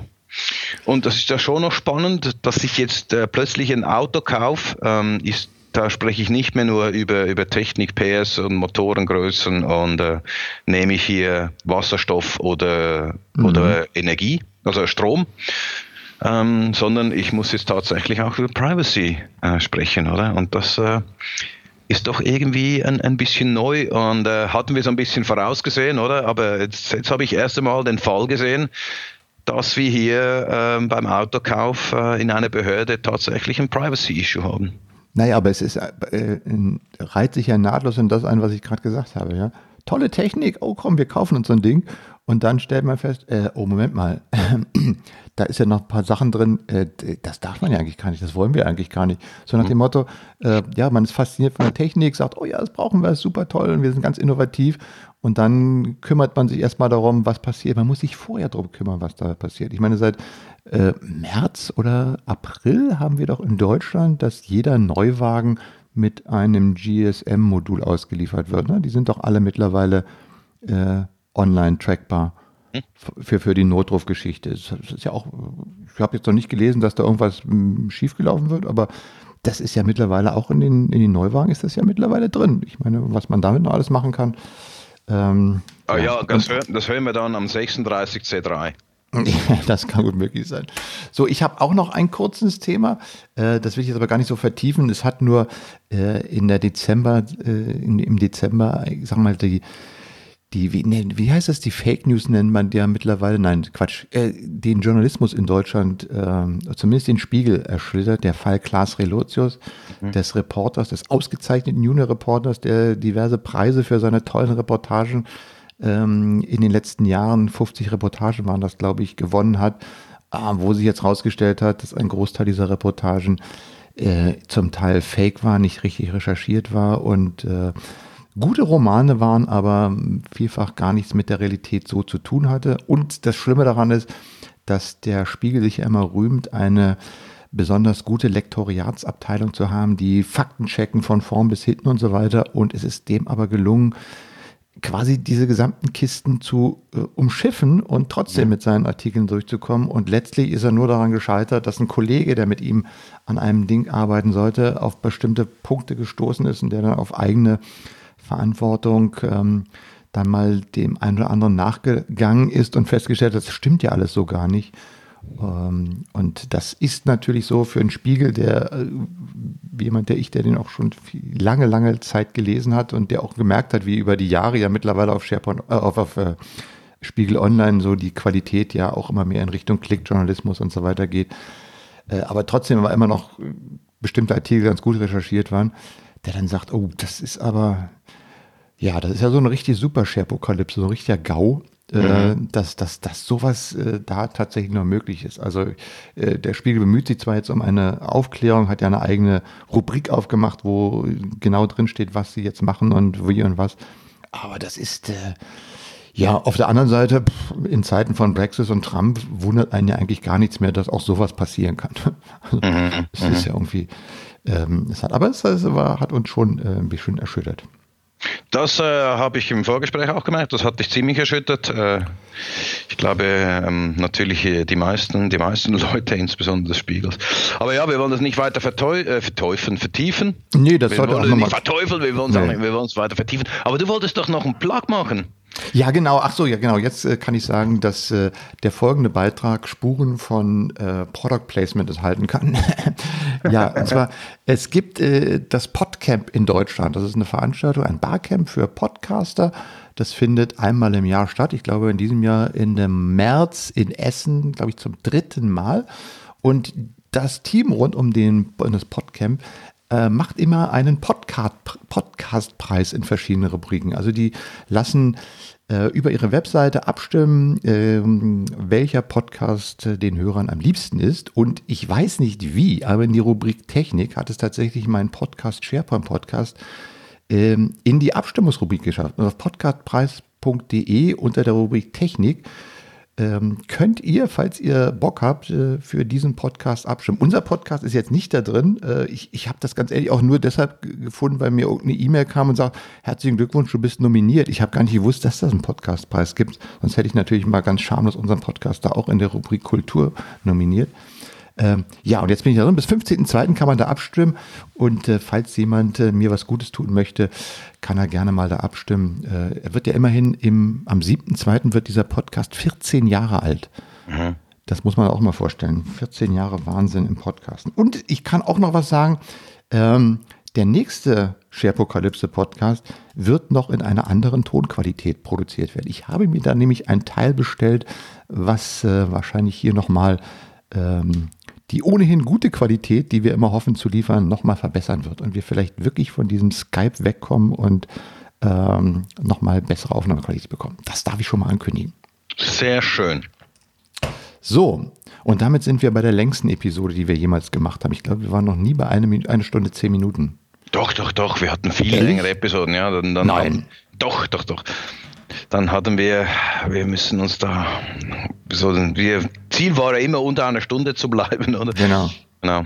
Und das ist ja schon noch spannend, dass ich jetzt äh, plötzlich ein Auto kaufe, ähm, ist da spreche ich nicht mehr nur über, über Technik, PS und Motorengrößen und äh, nehme ich hier Wasserstoff oder, mhm. oder Energie, also Strom. Ähm, sondern ich muss jetzt tatsächlich auch über Privacy äh, sprechen, oder? Und das äh, ist doch irgendwie ein, ein bisschen neu und äh, hatten wir so ein bisschen vorausgesehen, oder? Aber jetzt, jetzt habe ich erst einmal den Fall gesehen, dass wir hier ähm, beim Autokauf äh, in einer Behörde tatsächlich ein Privacy-Issue haben. Naja, aber es ist, äh, reiht sich ja nahtlos in das ein, was ich gerade gesagt habe. Ja? Tolle Technik, oh komm, wir kaufen uns so ein Ding. Und dann stellt man fest, äh, oh Moment mal, (clears throat) da ist ja noch ein paar Sachen drin, äh, das darf man ja eigentlich gar nicht, das wollen wir eigentlich gar nicht. So nach dem mhm. Motto, äh, ja, man ist fasziniert von der Technik, sagt, oh ja, das brauchen wir, ist super toll und wir sind ganz innovativ. Und dann kümmert man sich erstmal darum, was passiert. Man muss sich vorher darum kümmern, was da passiert. Ich meine, seit äh, März oder April haben wir doch in Deutschland, dass jeder Neuwagen mit einem GSM-Modul ausgeliefert wird. Ne? Die sind doch alle mittlerweile äh, online trackbar für, für die Notrufgeschichte. Das ist ja auch, ich habe jetzt noch nicht gelesen, dass da irgendwas hm, schiefgelaufen wird, aber das ist ja mittlerweile auch in den, in den Neuwagen ist das ja mittlerweile drin. Ich meine, was man damit noch alles machen kann. Ähm, ah, ja, ja das, das hören wir dann am 36 C3. (laughs) das kann gut möglich sein. So, ich habe auch noch ein kurzes Thema, äh, das will ich jetzt aber gar nicht so vertiefen. Es hat nur äh, in der Dezember, äh, im Dezember, ich sag mal, die, die wie, nee, wie heißt das, die Fake News nennt man ja mittlerweile, nein, Quatsch, äh, den Journalismus in Deutschland, äh, zumindest den Spiegel erschlittert, der Fall Klaas Relotius, mhm. des Reporters, des ausgezeichneten Junior-Reporters, der diverse Preise für seine tollen Reportagen ähm, in den letzten Jahren, 50 Reportagen waren das, glaube ich, gewonnen hat, äh, wo sich jetzt herausgestellt hat, dass ein Großteil dieser Reportagen äh, zum Teil fake war, nicht richtig recherchiert war und äh, gute Romane waren, aber vielfach gar nichts mit der Realität so zu tun hatte. Und das Schlimme daran ist, dass der Spiegel sich ja immer rühmt, eine besonders gute Lektoriatsabteilung zu haben, die Fakten checken von vorn bis hinten und so weiter. Und es ist dem aber gelungen, quasi diese gesamten Kisten zu äh, umschiffen und trotzdem mit seinen Artikeln durchzukommen. Und letztlich ist er nur daran gescheitert, dass ein Kollege, der mit ihm an einem Ding arbeiten sollte, auf bestimmte Punkte gestoßen ist und der dann auf eigene Verantwortung ähm, dann mal dem einen oder anderen nachgegangen ist und festgestellt hat, das stimmt ja alles so gar nicht. Ähm, und das ist natürlich so für einen Spiegel, der äh, jemand, der ich, der den auch schon lange, lange Zeit gelesen hat und der auch gemerkt hat, wie über die Jahre ja mittlerweile auf SharePoint, äh, auf, auf äh, Spiegel Online so die Qualität ja auch immer mehr in Richtung Klickjournalismus und so weiter geht. Äh, aber trotzdem war immer noch äh, bestimmte Artikel ganz gut recherchiert waren, der dann sagt, oh, das ist aber, ja, das ist ja so eine richtige Super-Sharepokalypse, so ein richtiger GAU. Äh, mhm. dass, dass, dass sowas äh, da tatsächlich noch möglich ist. Also äh, der Spiegel bemüht sich zwar jetzt um eine Aufklärung, hat ja eine eigene Rubrik aufgemacht, wo genau drin steht, was sie jetzt machen und wie und was. Aber das ist äh, ja auf der anderen Seite pff, in Zeiten von Brexit und Trump wundert einen ja eigentlich gar nichts mehr, dass auch sowas passieren kann. (laughs) Also, mhm. Es ist ja irgendwie, ähm, es hat, aber es, es war, hat uns schon äh, ein bisschen erschüttert. Das äh, habe ich im Vorgespräch auch gemerkt. Das hat dich ziemlich erschüttert. Äh, ich glaube ähm, natürlich äh, die meisten, die meisten (laughs) Leute, insbesondere des Spiegels. Aber ja, wir wollen das nicht weiter äh, verteufeln, vertiefen. Nee, das wir sollte wollen auch nicht verteufeln, wir wollen es nee. nee. weiter vertiefen. Aber du wolltest doch noch einen Plug machen. Ja, genau. Ach so, ja, genau. Jetzt äh, kann ich sagen, dass äh, der folgende Beitrag Spuren von äh, Product Placement enthalten kann. (laughs) ja, und zwar, es gibt äh, das Podcamp in Deutschland. Das ist eine Veranstaltung, ein Barcamp für Podcaster. Das findet einmal im Jahr statt. Ich glaube, in diesem Jahr in dem März in Essen, glaube ich, zum dritten Mal. Und das Team rund um den, das Podcamp äh, macht immer einen Podcast, Podcastpreis in verschiedenen Rubriken. Also die lassen äh, über ihre Webseite abstimmen, äh, welcher Podcast äh, den Hörern am liebsten ist. Und ich weiß nicht wie, aber in die Rubrik Technik hat es tatsächlich mein Podcast, SharePoint Podcast, ähm, in die Abstimmungsrubrik geschafft. Und auf podcastpreis.de unter der Rubrik Technik ähm, könnt ihr, falls ihr Bock habt, äh, für diesen Podcast abstimmen. Unser Podcast ist jetzt nicht da drin. Äh, ich ich habe das ganz ehrlich auch nur deshalb gefunden, weil mir irgendeine E-Mail kam und sagt, herzlichen Glückwunsch, du bist nominiert. Ich habe gar nicht gewusst, dass das einen Podcastpreis gibt. Sonst hätte ich natürlich mal ganz schamlos unseren Podcast da auch in der Rubrik Kultur nominiert. Ähm, ja, und jetzt bin ich da drin. Bis 15.02. kann man da abstimmen. Und äh, falls jemand äh, mir was Gutes tun möchte, kann er gerne mal da abstimmen. Äh, er wird ja immerhin im, am 7.02. wird dieser Podcast 14 Jahre alt. Mhm. Das muss man auch mal vorstellen. 14 Jahre Wahnsinn im Podcasten. Und ich kann auch noch was sagen. Ähm, der nächste Sharepokalypse Podcast wird noch in einer anderen Tonqualität produziert werden. Ich habe mir da nämlich ein Teil bestellt, was äh, wahrscheinlich hier nochmal ähm, die ohnehin gute Qualität, die wir immer hoffen zu liefern, nochmal verbessern wird und wir vielleicht wirklich von diesem Skype wegkommen und ähm, nochmal bessere Aufnahmequalität bekommen. Das darf ich schon mal ankündigen. Sehr schön. So, und damit sind wir bei der längsten Episode, die wir jemals gemacht haben. Ich glaube, wir waren noch nie bei eine, eine Stunde zehn Minuten. Doch, doch, doch. Wir hatten viel längere Episoden, ja. Dann, dann Nein. Haben, doch, doch, doch dann hatten wir, wir müssen uns da, so, wir, Ziel war ja immer unter einer Stunde zu bleiben, oder? Genau. genau.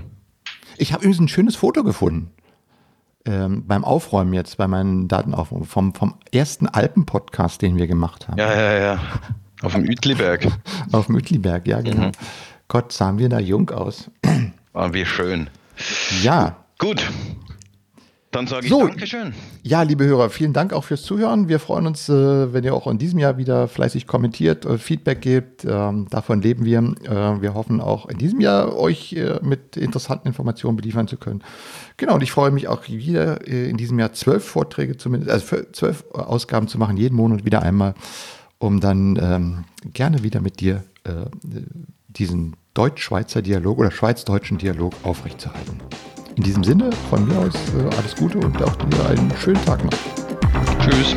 Ich habe übrigens ein schönes Foto gefunden. Ähm, beim Aufräumen jetzt, bei meinen Datenaufräumen, vom, vom ersten Alpen-Podcast, den wir gemacht haben. Ja, ja, ja. Auf dem Uetliberg. (laughs) Auf dem Uetliberg, ja, genau. Mhm. Gott, sahen wir da jung aus. Waren wir schön. Ja. Gut, dann sage ich so, Dankeschön. Ja, liebe Hörer, vielen Dank auch fürs Zuhören. Wir freuen uns, äh, wenn ihr auch in diesem Jahr wieder fleißig kommentiert, äh, Feedback gebt. Ähm, davon leben wir. Äh, wir hoffen auch in diesem Jahr euch mit interessanten Informationen beliefern zu können. Genau, und ich freue mich auch wieder in diesem Jahr zwölf Vorträge zumindest, also zwölf Ausgaben zu machen, jeden Monat wieder einmal, um dann ähm, gerne wieder mit dir diesen Deutsch-Schweizer Dialog oder Schweiz-deutschen Dialog aufrechtzuerhalten. In diesem Sinne, von mir aus äh, alles Gute und auch dir einen schönen Tag noch. Tschüss.